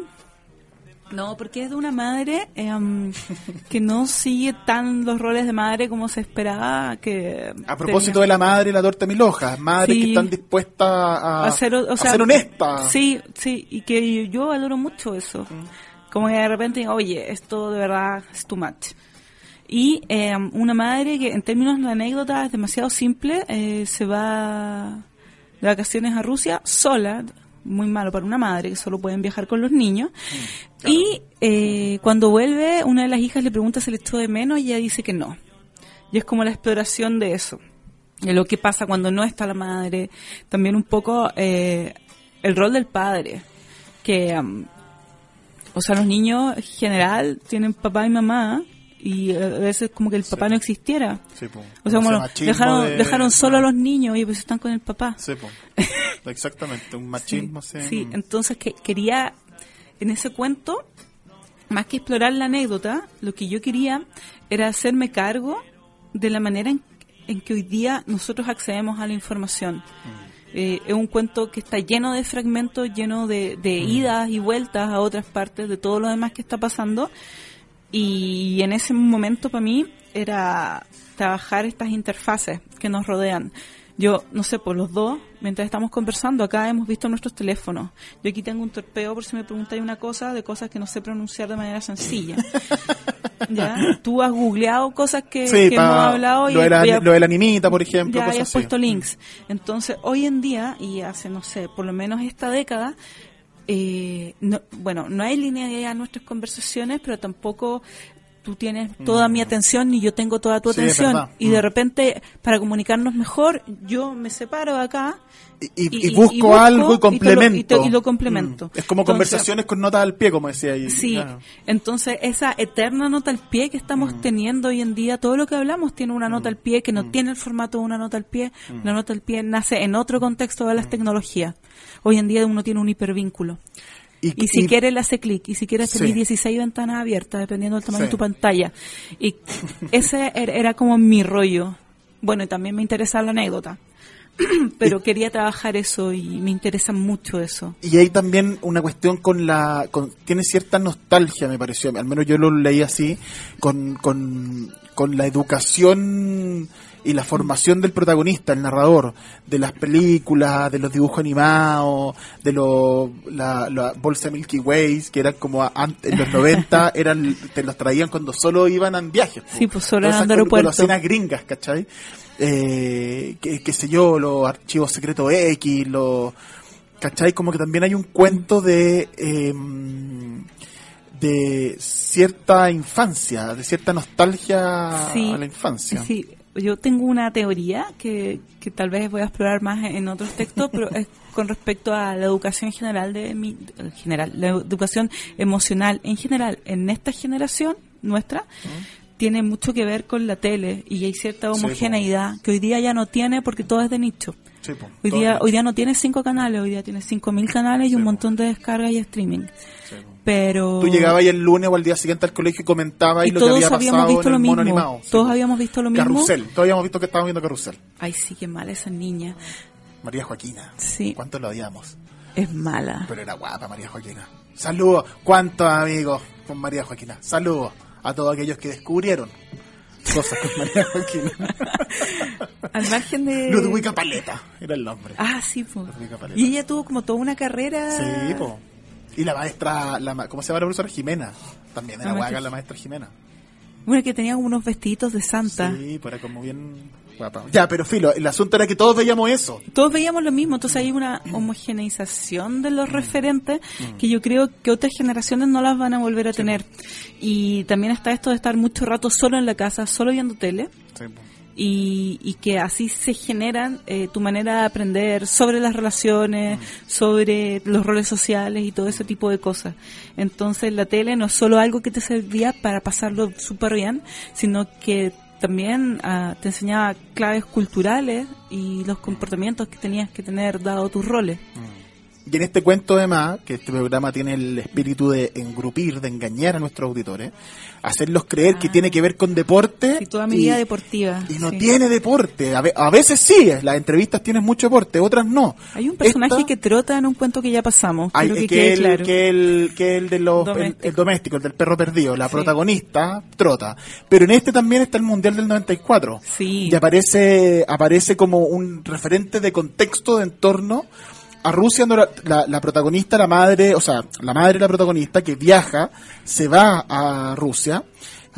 No, porque es de una madre em, que no sigue tan los roles de madre como se esperaba que... A propósito de la madre, la torta mil hojas, madres Sí. que están dispuestas a, a ser, o a sea, ser honestas. Sí, sí, y que yo valoro mucho eso. Como que de repente, oye, esto de verdad es too much. Y eh, una madre que en términos de anécdota es demasiado simple, eh, se va de vacaciones a Rusia sola, muy malo para una madre que solo pueden viajar con los niños. Y eh, cuando vuelve, una de las hijas le pregunta si le echó de menos y ella dice que no. Y es como la exploración de eso, de lo que pasa cuando no está la madre. También un poco eh, el rol del padre, que, am, o sea, los niños en general tienen papá y mamá y a veces como que el papá no existiera. Sí. O sea, como machismo dejaron, de- dejaron solo a los niños y pues están con el papá. Sí. Exactamente, un machismo. Sí, entonces que quería, en ese cuento, más que explorar la anécdota, lo que yo quería era hacerme cargo de la manera en, en que hoy día nosotros accedemos a la información. Eh, es un cuento que está lleno de fragmentos, lleno de, de idas y vueltas a otras partes de todo lo demás que está pasando. Y en ese momento para mí era trabajar estas interfaces que nos rodean. Yo, no sé, por los dos, mientras estamos conversando, acá hemos visto nuestros teléfonos. Yo aquí tengo un torpeo por si me preguntáis una cosa de cosas que no sé pronunciar de manera sencilla. ¿Ya? Tú has googleado cosas que, Sí, que hemos hablado y lo, de la, ya- lo de la animita, por ejemplo, ya cosas así. puesto links. Entonces, hoy en día, y hace, no sé, por lo menos esta década, eh, no- bueno, no hay linealidad en nuestras conversaciones, pero tampoco tú tienes toda mi atención ni yo tengo toda tu Mm. Sí, atención. Y de Mm. repente, para comunicarnos mejor, yo me separo de acá. Y, y- Y- y y- busco y busco algo y y te lo- complemento. y te- y lo complemento. Mm. Es como Entonces- conversaciones con notas al pie, como decía ahí. Sí, Claro. entonces esa eterna nota al pie que estamos Mm. teniendo hoy en día, todo lo que hablamos tiene una nota al pie que no tiene el formato de una nota al pie. Mm. La nota al pie nace en otro contexto de las tecnologías. Hoy en día uno tiene un hipervínculo. Y si y- quiere le hace clic, y si quiere Sí. tener 16 ventanas abiertas, dependiendo del tamaño Sí. de tu pantalla. Y ese er- era como mi rollo. Bueno, y también me interesa la anécdota. Pero quería trabajar eso y me interesa mucho eso. Y hay también una cuestión con la... Con, tiene cierta nostalgia, me pareció. Al menos yo lo leí así, con, con, con la educación y la formación del protagonista, el narrador, de las películas, de los dibujos animados, de lo, la, la bolsa Milky Ways, que eran como antes, en los 90, eran, te los traían cuando solo iban en viajes. Sí, pues solo eran de esas aeropuerto. golosinas gringas, ¿cachai? Eh, qué sé yo, los archivos secretos X, los... ¿Cachai? Como que también hay un cuento de... eh, de cierta infancia, de cierta nostalgia Sí, a la infancia. Sí, yo tengo una teoría que, que tal vez voy a explorar más en otros textos, pero es con respecto a la educación general de mi en general, la educación emocional en general en esta generación nuestra tiene mucho que ver con la tele y hay cierta Sí, homogeneidad que hoy día ya no tiene porque todo es de nicho. Sí, Hoy día, hoy día no tiene cinco canales, hoy día tiene cinco mil canales y Sí, un montón de descargas y streaming. Sí. Pero Tú llegabas ahí el lunes o al día siguiente al colegio y comentabas y lo que había habíamos pasado visto en lo el mismo. mono animado. Todos habíamos visto lo mismo. Carrusel, todos habíamos visto que estábamos viendo Carrusel. Ay, sí, qué mala esa niña. María Joaquina. Sí. ¿Cuánto lo odiamos? Es mala. Pero era guapa María Joaquina. Saludos. ¿Cuántos amigos con María Joaquina? Saludos a todos aquellos que descubrieron cosas con María Joaquina. Al margen de... Ludwika Paleta era el nombre. Ah, sí, Paleta. Y ella tuvo como toda una carrera... Sí, po. Y la maestra, la, ma- ¿cómo se llama la profesora? Jimena. También era La maestra- la maestra Jimena. Bueno, que tenía unos vestiditos de santa. Sí, pues era como bien. Ya, pero filo, el asunto era que todos veíamos eso. Todos veíamos lo mismo, entonces hay una homogeneización de los referentes que yo creo que otras generaciones no las van a volver a tener. Y también está esto de estar mucho rato solo en la casa, solo viendo tele. Sí, y, y que así se generan eh, tu manera de aprender sobre las relaciones, sobre los roles sociales y todo ese tipo de cosas. Entonces la tele no es solo algo que te servía para pasarlo súper bien, sino que también ah, te enseñaba claves culturales y los comportamientos que tenías que tener dado tus roles. Y en este cuento además, que este programa tiene el espíritu de engrupir, de engañar a nuestros auditores, hacerlos creer que Ah. tiene que ver con deporte. Sí, toda mi y- deportiva. Y no sí. tiene deporte. A, ve- a veces sí, las entrevistas tienen mucho deporte, otras no. Hay un personaje Esta- que trota en un cuento que ya pasamos. Hay- que, que, el, claro. que, el, que el de los el- Doméstico. El, doméstico, el del perro perdido, la Sí. protagonista trota. Pero en este también está el Mundial del 94. Sí. Y aparece, aparece como un referente de contexto de entorno a Rusia, no la, la- la protagonista, la madre, o sea, la madre la protagonista que viaja, se va a Rusia,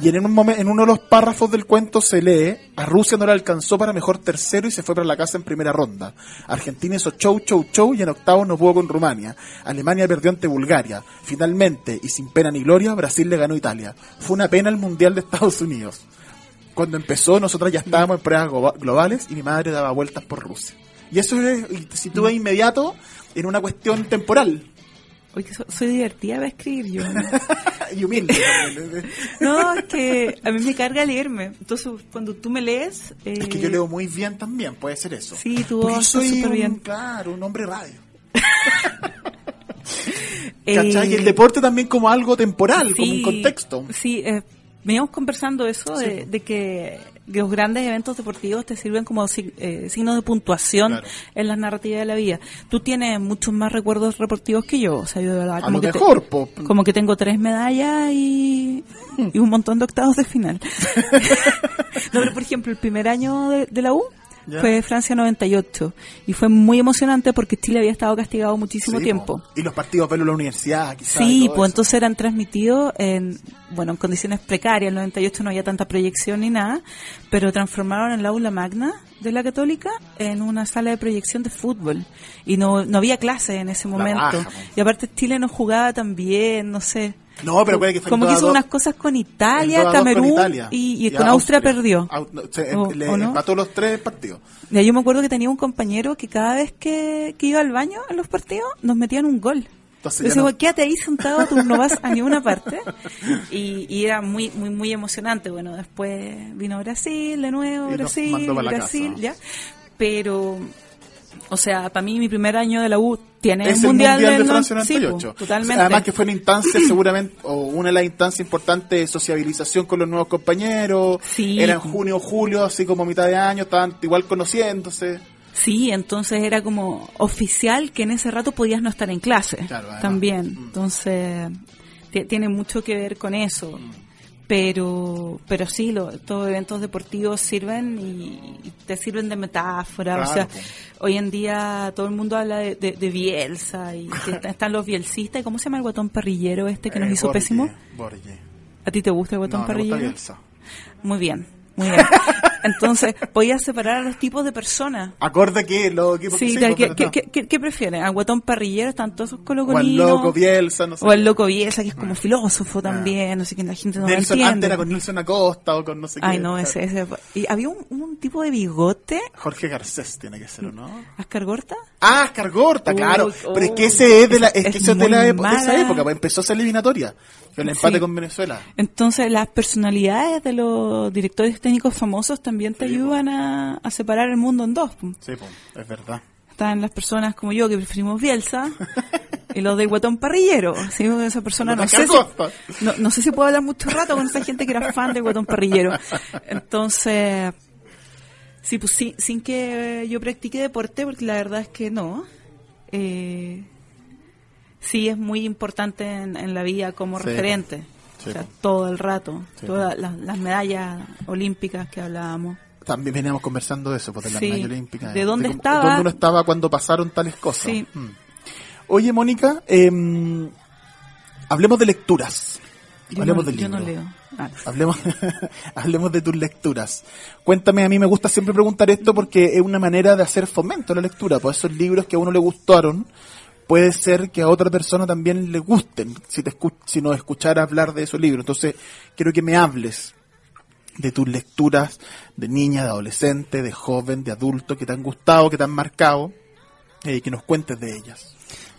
y en un momento, en uno de los párrafos del cuento se lee, a Rusia no le alcanzó para mejor tercero y se fue para la casa en primera ronda. Argentina hizo show, show, show y en octavos no pudo con Rumania. Alemania perdió ante Bulgaria. Finalmente, y sin pena ni gloria, Brasil le ganó a Italia. Fue una pena el Mundial de Estados Unidos. Cuando empezó, nosotros ya estábamos en pruebas globa- globales y mi madre daba vueltas por Rusia. Y eso es, si tú ves inmediato, en una cuestión temporal Oye, so- soy divertida para escribir yo. y humilde. No, es que a mí me carga leerme. Entonces, cuando tú me lees... eh, es que yo leo muy bien también, puede ser eso. Sí, voz está soy súper bien. claro, un hombre radio. eh, ¿Cachai? Y el deporte también como algo temporal, como un sí, contexto. Sí, eh, veníamos conversando eso de, de que los grandes eventos deportivos te sirven como eh, signos de puntuación Claro. en las narrativas de la vida. Tú tienes muchos más recuerdos deportivos que yo, o sea, yo de verdad como que mejor, como que tengo tres medallas y, y un montón de octavos de final. no, pero por ejemplo, el primer año de, de la U Ya. fue Francia 98 y fue muy emocionante porque Chile había estado castigado muchísimo Sí, tiempo. po. Y los partidos verlo en la universidad, quizás. Sí, pues entonces eran transmitidos en, bueno, en condiciones precarias. En el 98 no había tanta proyección ni nada, pero transformaron el aula magna de la católica en una sala de proyección de fútbol. Y no, no había clase en ese momento. y aparte Chile no jugaba tan bien, no sé. No, pero puede que fue Como que hizo dos- unas cosas con Italia, con Camerún Italia. y, y Y con Austria, perdió. Au- no, se- ¿O- le o no? empató los tres partidos. Ya, yo me acuerdo que tenía un compañero que cada vez que, que iba al baño en los partidos nos metían un gol. Entonces ya no- quédate ahí sentado, tú no vas a ninguna parte. Y, y era muy, muy, muy emocionante. Bueno, después vino Brasil, de nuevo, Brasil, Brasil, casa. ya. Pero, o sea, para mí mi primer año de la U tiene es el mundial, de Francia sí, 98. po, totalmente. Además que fue una instancia seguramente, o una de las instancias importantes de sociabilización con los nuevos compañeros. Sí. Era en junio o julio, así como mitad de año, estaban igual conociéndose. Sí, entonces era como oficial que en ese rato podías no estar en clase Claro, también. Mm. Entonces ti- tiene mucho que ver con eso. Pero pero sí, lo, estos eventos deportivos sirven y, y te sirven de metáfora. Claro, o sea, hoy en día todo el mundo habla de, de- de Bielsa y que están los bielsistas. ¿Y cómo se llama el guatón parrillero este que nos Eh, hizo Borge, pésimo? Borge. ¿A ti te gusta el guatón No, me gusta parrillero? Bielsa. Muy bien, muy bien. Entonces, podías separar a los tipos de personas. Acorde que los equipos Sí, que tal, sí, ¿qué, pues, qué, ¿verdad? qué, qué- qué prefieren? ¿Al guatón parrillero? ¿Están todos esos O al colocolinos? loco Bielsa, no sé. O al loco Bielsa, que es como filósofo también, no sé qué, la gente no Nelson, antes entiende. era con Nelson Acosta o con no sé qué. Ay, no, ese, ese. Y había un, un tipo de bigote, Jorge Garcés tiene que ser, ¿o no? Ascar Gorta. Ah, Ascargorta, Uy, claro. Pero es que ese es de la, es, es que eso es de, la epo- de esa época, pues empezó esa eliminatoria. El empate Sí. con Venezuela. Entonces, las personalidades de los directores técnicos famosos también te Sí, ayudan a, a separar el mundo en dos. Sí, pues, es verdad. Están las personas como yo que preferimos Bielsa y los del guatón parrillero. ¿sí? Esa persona no sé, si, no, no sé si puedo hablar mucho rato con esa gente que era fan del guatón parrillero. Entonces, sí, pues sí, sin que yo practique deporte, porque la verdad es que no. Eh, sí es muy importante en, en la vida como Sí, referente. Sí, o sea, po. todo el rato. Sí, todas las, las medallas olímpicas que hablábamos. También veníamos conversando de eso, pues, de la Sí. medalla olímpica. ¿De dónde cómo- estaba? ¿Dónde uno estaba cuando pasaron tales cosas? Mm. Oye, Mónica, em, hablemos de lecturas. Yo hablemos no, del yo no leo. Ah, Hablemos, hablemos de tus lecturas. Cuéntame, a mí me gusta siempre preguntar esto porque es una manera de hacer fomento a la lectura. Pues esos libros que a uno le gustaron, puede ser que a otra persona también le gusten, si, te escu- si nos escuchara hablar de esos libros. Entonces, quiero que me hables de tus lecturas de niña, de adolescente, de joven, de adulto, que te han gustado, que te han marcado, eh, y que nos cuentes de ellas.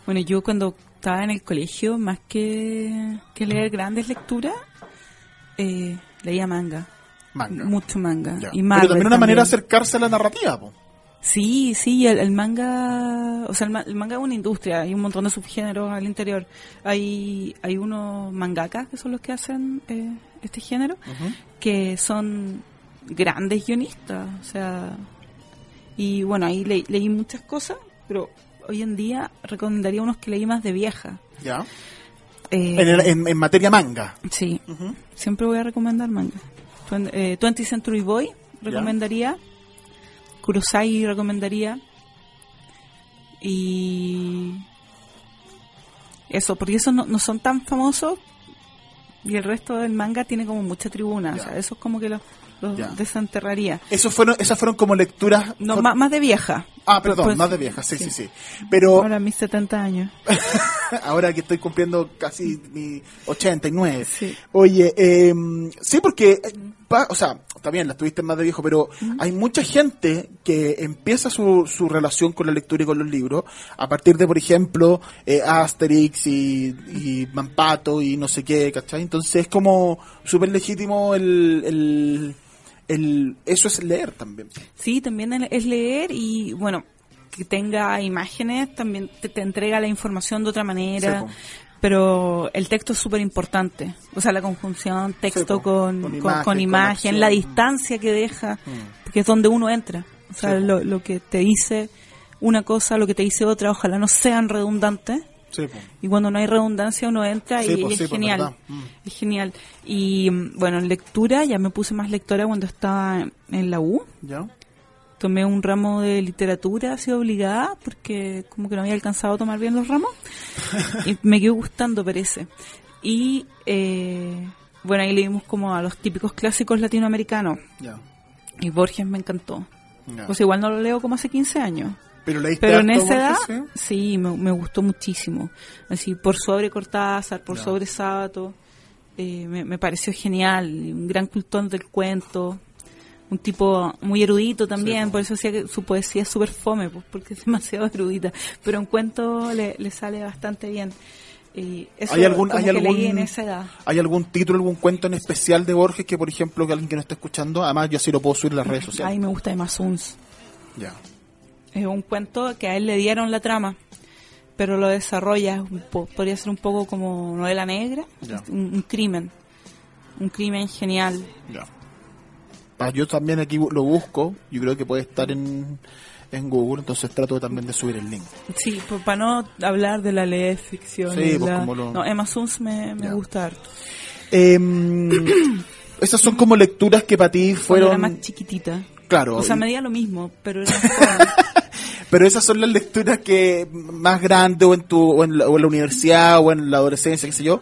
Bueno, yo cuando estaba en el colegio, más que, que leer grandes lecturas, eh, leía manga. Manga. Mucho manga. Ya. Y Marvel Pero también una manera de acercarse a la narrativa. po. Sí, sí, el, el manga, o sea, el, el manga es una industria, hay un montón de subgéneros al interior. Hay, hay unos mangakas que son los que hacen eh, este género, que son grandes guionistas, o sea, y bueno, ahí le- leí muchas cosas, pero hoy en día recomendaría unos que leí más de vieja. ¿Ya? Eh, En, el- en- en materia manga. Sí, siempre voy a recomendar manga. Twen- eh, 20th Century Boy recomendaría. Kurosai recomendaría. Y. Eso, porque esos no, no son tan famosos. Y el resto del manga tiene como mucha tribuna. O sea, eso es como que los, desenterraría. Esos fueron, esas fueron como lecturas. No, más, más de vieja. Ah, perdón, Pues- más de viejas, sí, sí, sí. Pero Ahora mis 70 años. ahora que estoy cumpliendo casi mi 89. Sí. Oye, eh, sí, porque, eh, o sea, está bien, la tuviste más de viejo, pero hay mucha gente que empieza su, su relación con la lectura y con los libros a partir de, por ejemplo, eh, Asterix y, y Mampato y no sé qué, ¿cachai? Entonces es como súper legítimo el, el, el... Eso es leer también. Sí, también es- leer y, bueno, que tenga imágenes, también te, te entrega la información de otra manera. Sí. Pero el texto es súper importante. O sea, la conjunción texto con, Con con, imagen, con. Mm. la distancia que deja, que es donde uno entra. O sea, Sí, lo, lo que te dice una cosa, lo que te dice otra, ojalá no sean redundantes. Sí. Y cuando no hay redundancia uno entra y, es genial. Mm. Es genial. Y mm, bueno, en lectura, ya me puse más lectora cuando estaba en- en la U ¿Ya? Tomé un ramo de literatura así obligada porque como que no había alcanzado a tomar bien los ramos. Y me quedó gustando parece. Y eh, bueno ahí leímos como a los típicos clásicos latinoamericanos. Ya. y Borges me encantó. Pues igual no lo leo como hace 15 años. Pero pero en esa edad Borges, sí? sí me, me gustó muchísimo. Así por sobre Cortázar por sobre Sábato eh, me, me pareció genial. Un gran cultón del cuento un tipo muy erudito también, Sí, por eso decía que su poesía es súper fome, pues, porque es demasiado erudita, pero en cuento le, le sale bastante bien. Y eso ¿Hay algún, hay algún, leí en esa edad. ¿Hay algún título, algún cuento en especial de Borges que, por ejemplo, que alguien que no está escuchando, además yo sí lo puedo subir en las redes sociales? Ay, me gusta Emma Suns. Ya. Es un cuento que a él le dieron la trama, pero lo desarrolla, podría ser un poco como novela negra, un, un crimen, un crimen genial. Ya. Ah, yo también aquí lo busco, yo creo que puede estar en, en Google, entonces trato también de subir el link. Sí, pues, para no hablar de la ley de ficción. Sí, pues, la- como lo- No, Emma Suns me, me gusta harto. Em, esas son como lecturas que para ti Cuando fueron... era más chiquitita. Claro, O sea, y- me medía lo mismo, pero era pero esas son las lecturas que más grandes o en, tu, o en, la, o en la universidad o en la adolescencia, qué sé yo,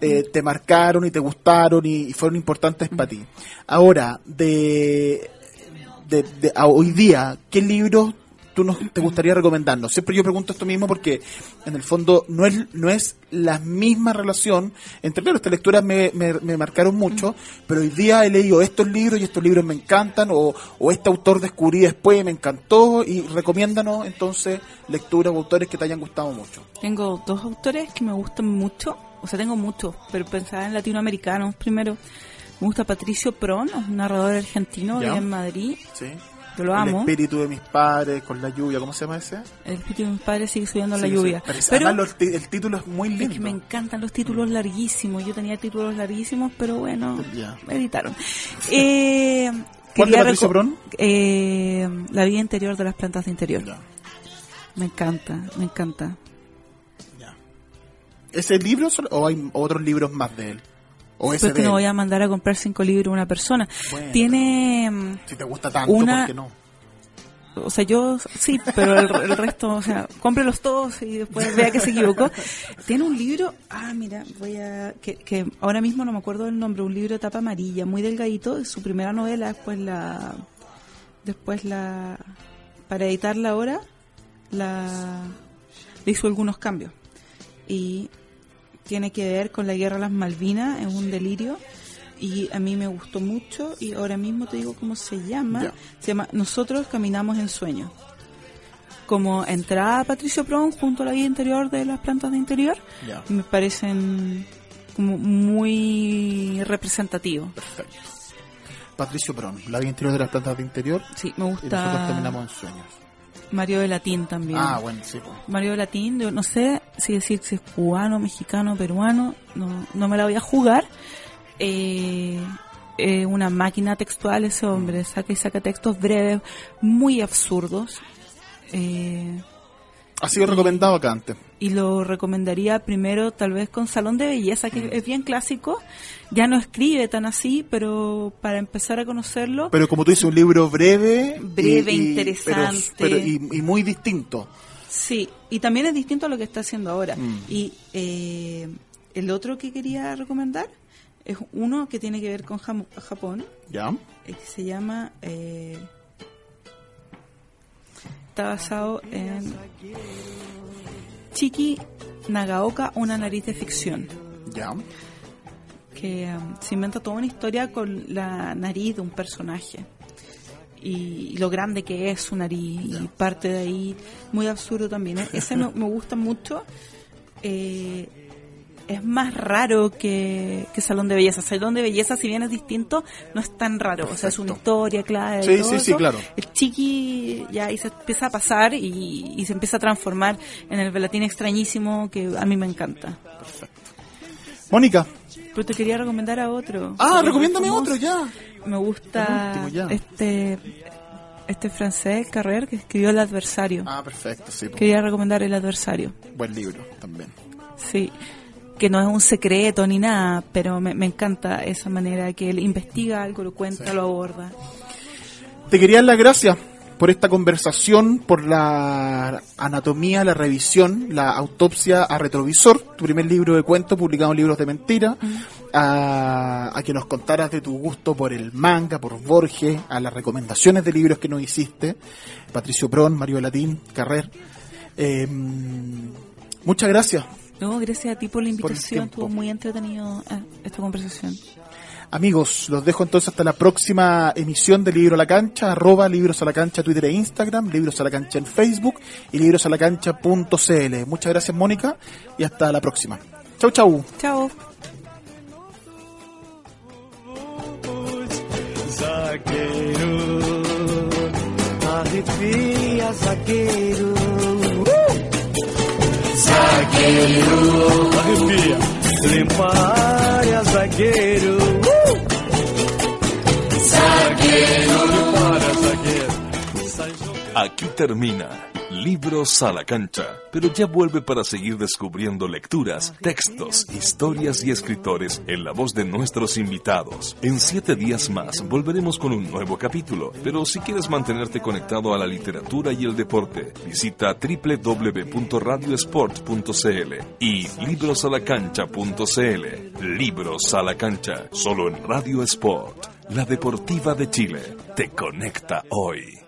eh, te marcaron y te gustaron y, fueron importantes para ti. Ahora, de, de, a hoy día, ¿qué libros tú nos, te gustaría recomendarnos? Siempre yo pregunto esto mismo porque en el fondo no es, no es la misma relación entre, claro, estas lecturas me, me, me marcaron mucho, pero hoy día he leído estos libros y estos libros me encantan o, o este autor descubrí después y me encantó y recomiéndanos entonces lecturas o autores que te hayan gustado mucho. tengo dos autores que me gustan mucho. O sea, tengo muchos, pero pensaba en latinoamericanos primero. Me gusta Patricio Pron, un narrador argentino vive en Madrid. ¿sí? Yo lo El amo. espíritu de mis padres, con la lluvia, ¿cómo se llama ese? El espíritu de mis padres sigue subiendo la Sí, lluvia. sí. Pero, además los el título es muy lindo. es que me encantan los títulos larguísimos. Yo tenía títulos larguísimos, pero bueno, me editaron. Eh, ¿Cuál de Patricio Pron? Eh, la vida interior de las plantas de interior. Me encanta, me encanta. ¿Ese libro o hay otros libros más de él? ¿O ese Pues que de no él? voy a mandar a comprar cinco libros a una persona. Bueno. Tiene, Si te gusta tanto, una- ¿por qué no? o sea, yo sí, pero el, el resto, o sea, cómprelos todos y después vea que se equivocó. Tiene un libro, ah, mira, voy a, que, que ahora mismo no me acuerdo del nombre, un libro de tapa amarilla, muy delgadito, es su primera novela, después la, después la, para editarla ahora, la, le hizo algunos cambios. Y tiene que ver con la guerra de las Malvinas, es un delirio. Y a mí me gustó mucho y ahora mismo te digo cómo se llama. Se llama Nosotros caminamos en sueños. Como entrada Patricio Pron junto a la vida interior de las plantas de interior, Ya. me parecen como muy representativos. Perfecto. Patricio Pron, la vida interior de las plantas de interior. Sí, me Y nosotros gusta terminamos en sueños. Mario de Latín también. Ah, bueno, sí. pues. Mario de Latín, yo no sé si decir si es cubano, mexicano, peruano, no, no me la voy a jugar. Eh, eh, una máquina textual ese hombre, saca y saca textos breves, muy absurdos. Eh, Ha sido recomendado acá antes. Y lo recomendaría primero tal vez con Salón de Belleza, que es bien clásico, ya no escribe tan así, pero para empezar a conocerlo, Pero como tú dices, un libro breve. Breve, y- y- interesante. Pero, pero- y, y muy distinto. sí, y también es distinto a lo que está haciendo ahora. Mm. Y eh, el otro que quería recomendar es uno que tiene que ver con Jam- Japón, ¿Ya? eh, que se llama... eh, está basado en Chiki Nagaoka, una nariz de ficción. ¿Ya? que um, se inventa toda una historia con la nariz de un personaje y, y lo grande que es su nariz y parte de ahí muy absurdo también ¿eh? ese me, me gusta mucho Eh, es más raro que, que Salón de Belleza Salón de Belleza si bien es distinto no es tan raro o sea es una Perfecto. historia clara y Sí, todo sí, sí, claro. el chiqui ya ahí se empieza a pasar y, y se empieza a transformar en el velatín extrañísimo que a mí me encanta Mónica. pero te quería recomendar a otro. Ah, recomiéndame otro ya. Me gusta último, ya. este este francés Carrer que escribió El adversario. Ah, perfecto, sí. pues. Quería recomendar El adversario. Buen libro también. Sí. Que no es un secreto ni nada, pero me, me encanta esa manera que él investiga algo, lo cuenta, lo aborda. Te quería dar las gracias por esta conversación, por la anatomía, la revisión, la autopsia a retrovisor, tu primer libro de cuentos publicado en Libros de Mentira, a, a que nos contaras de tu gusto por el manga, por Borges, a las recomendaciones de libros que nos hiciste, Patricio Pron, Mario Latín, Carrer. Eh, muchas gracias. No, gracias a ti por la invitación, estuvo muy entretenido eh, esta conversación. Amigos, los dejo entonces hasta la próxima emisión de Libro a la Cancha, arroba Libros a la Cancha Twitter e Instagram, Libros a la Cancha en Facebook y librosalacancha.cl. Muchas gracias Mónica y hasta la próxima. Chau chau. Zagueiro, arrepia, zagueiro. Zagueiro, arrepia, limpa a área, zagueiro. Zagueiro, limpa a área, zagueiro. Aquí termina Libros a la cancha, pero ya vuelve para seguir descubriendo lecturas, textos, historias y escritores en la voz de nuestros invitados. En siete días más volveremos con un nuevo capítulo, pero si quieres mantenerte conectado a la literatura y el deporte, visita www.radiosport.cl y librosalacancha.cl. Libros a la cancha, solo en Radio Sport, la deportiva de Chile. Te conecta hoy.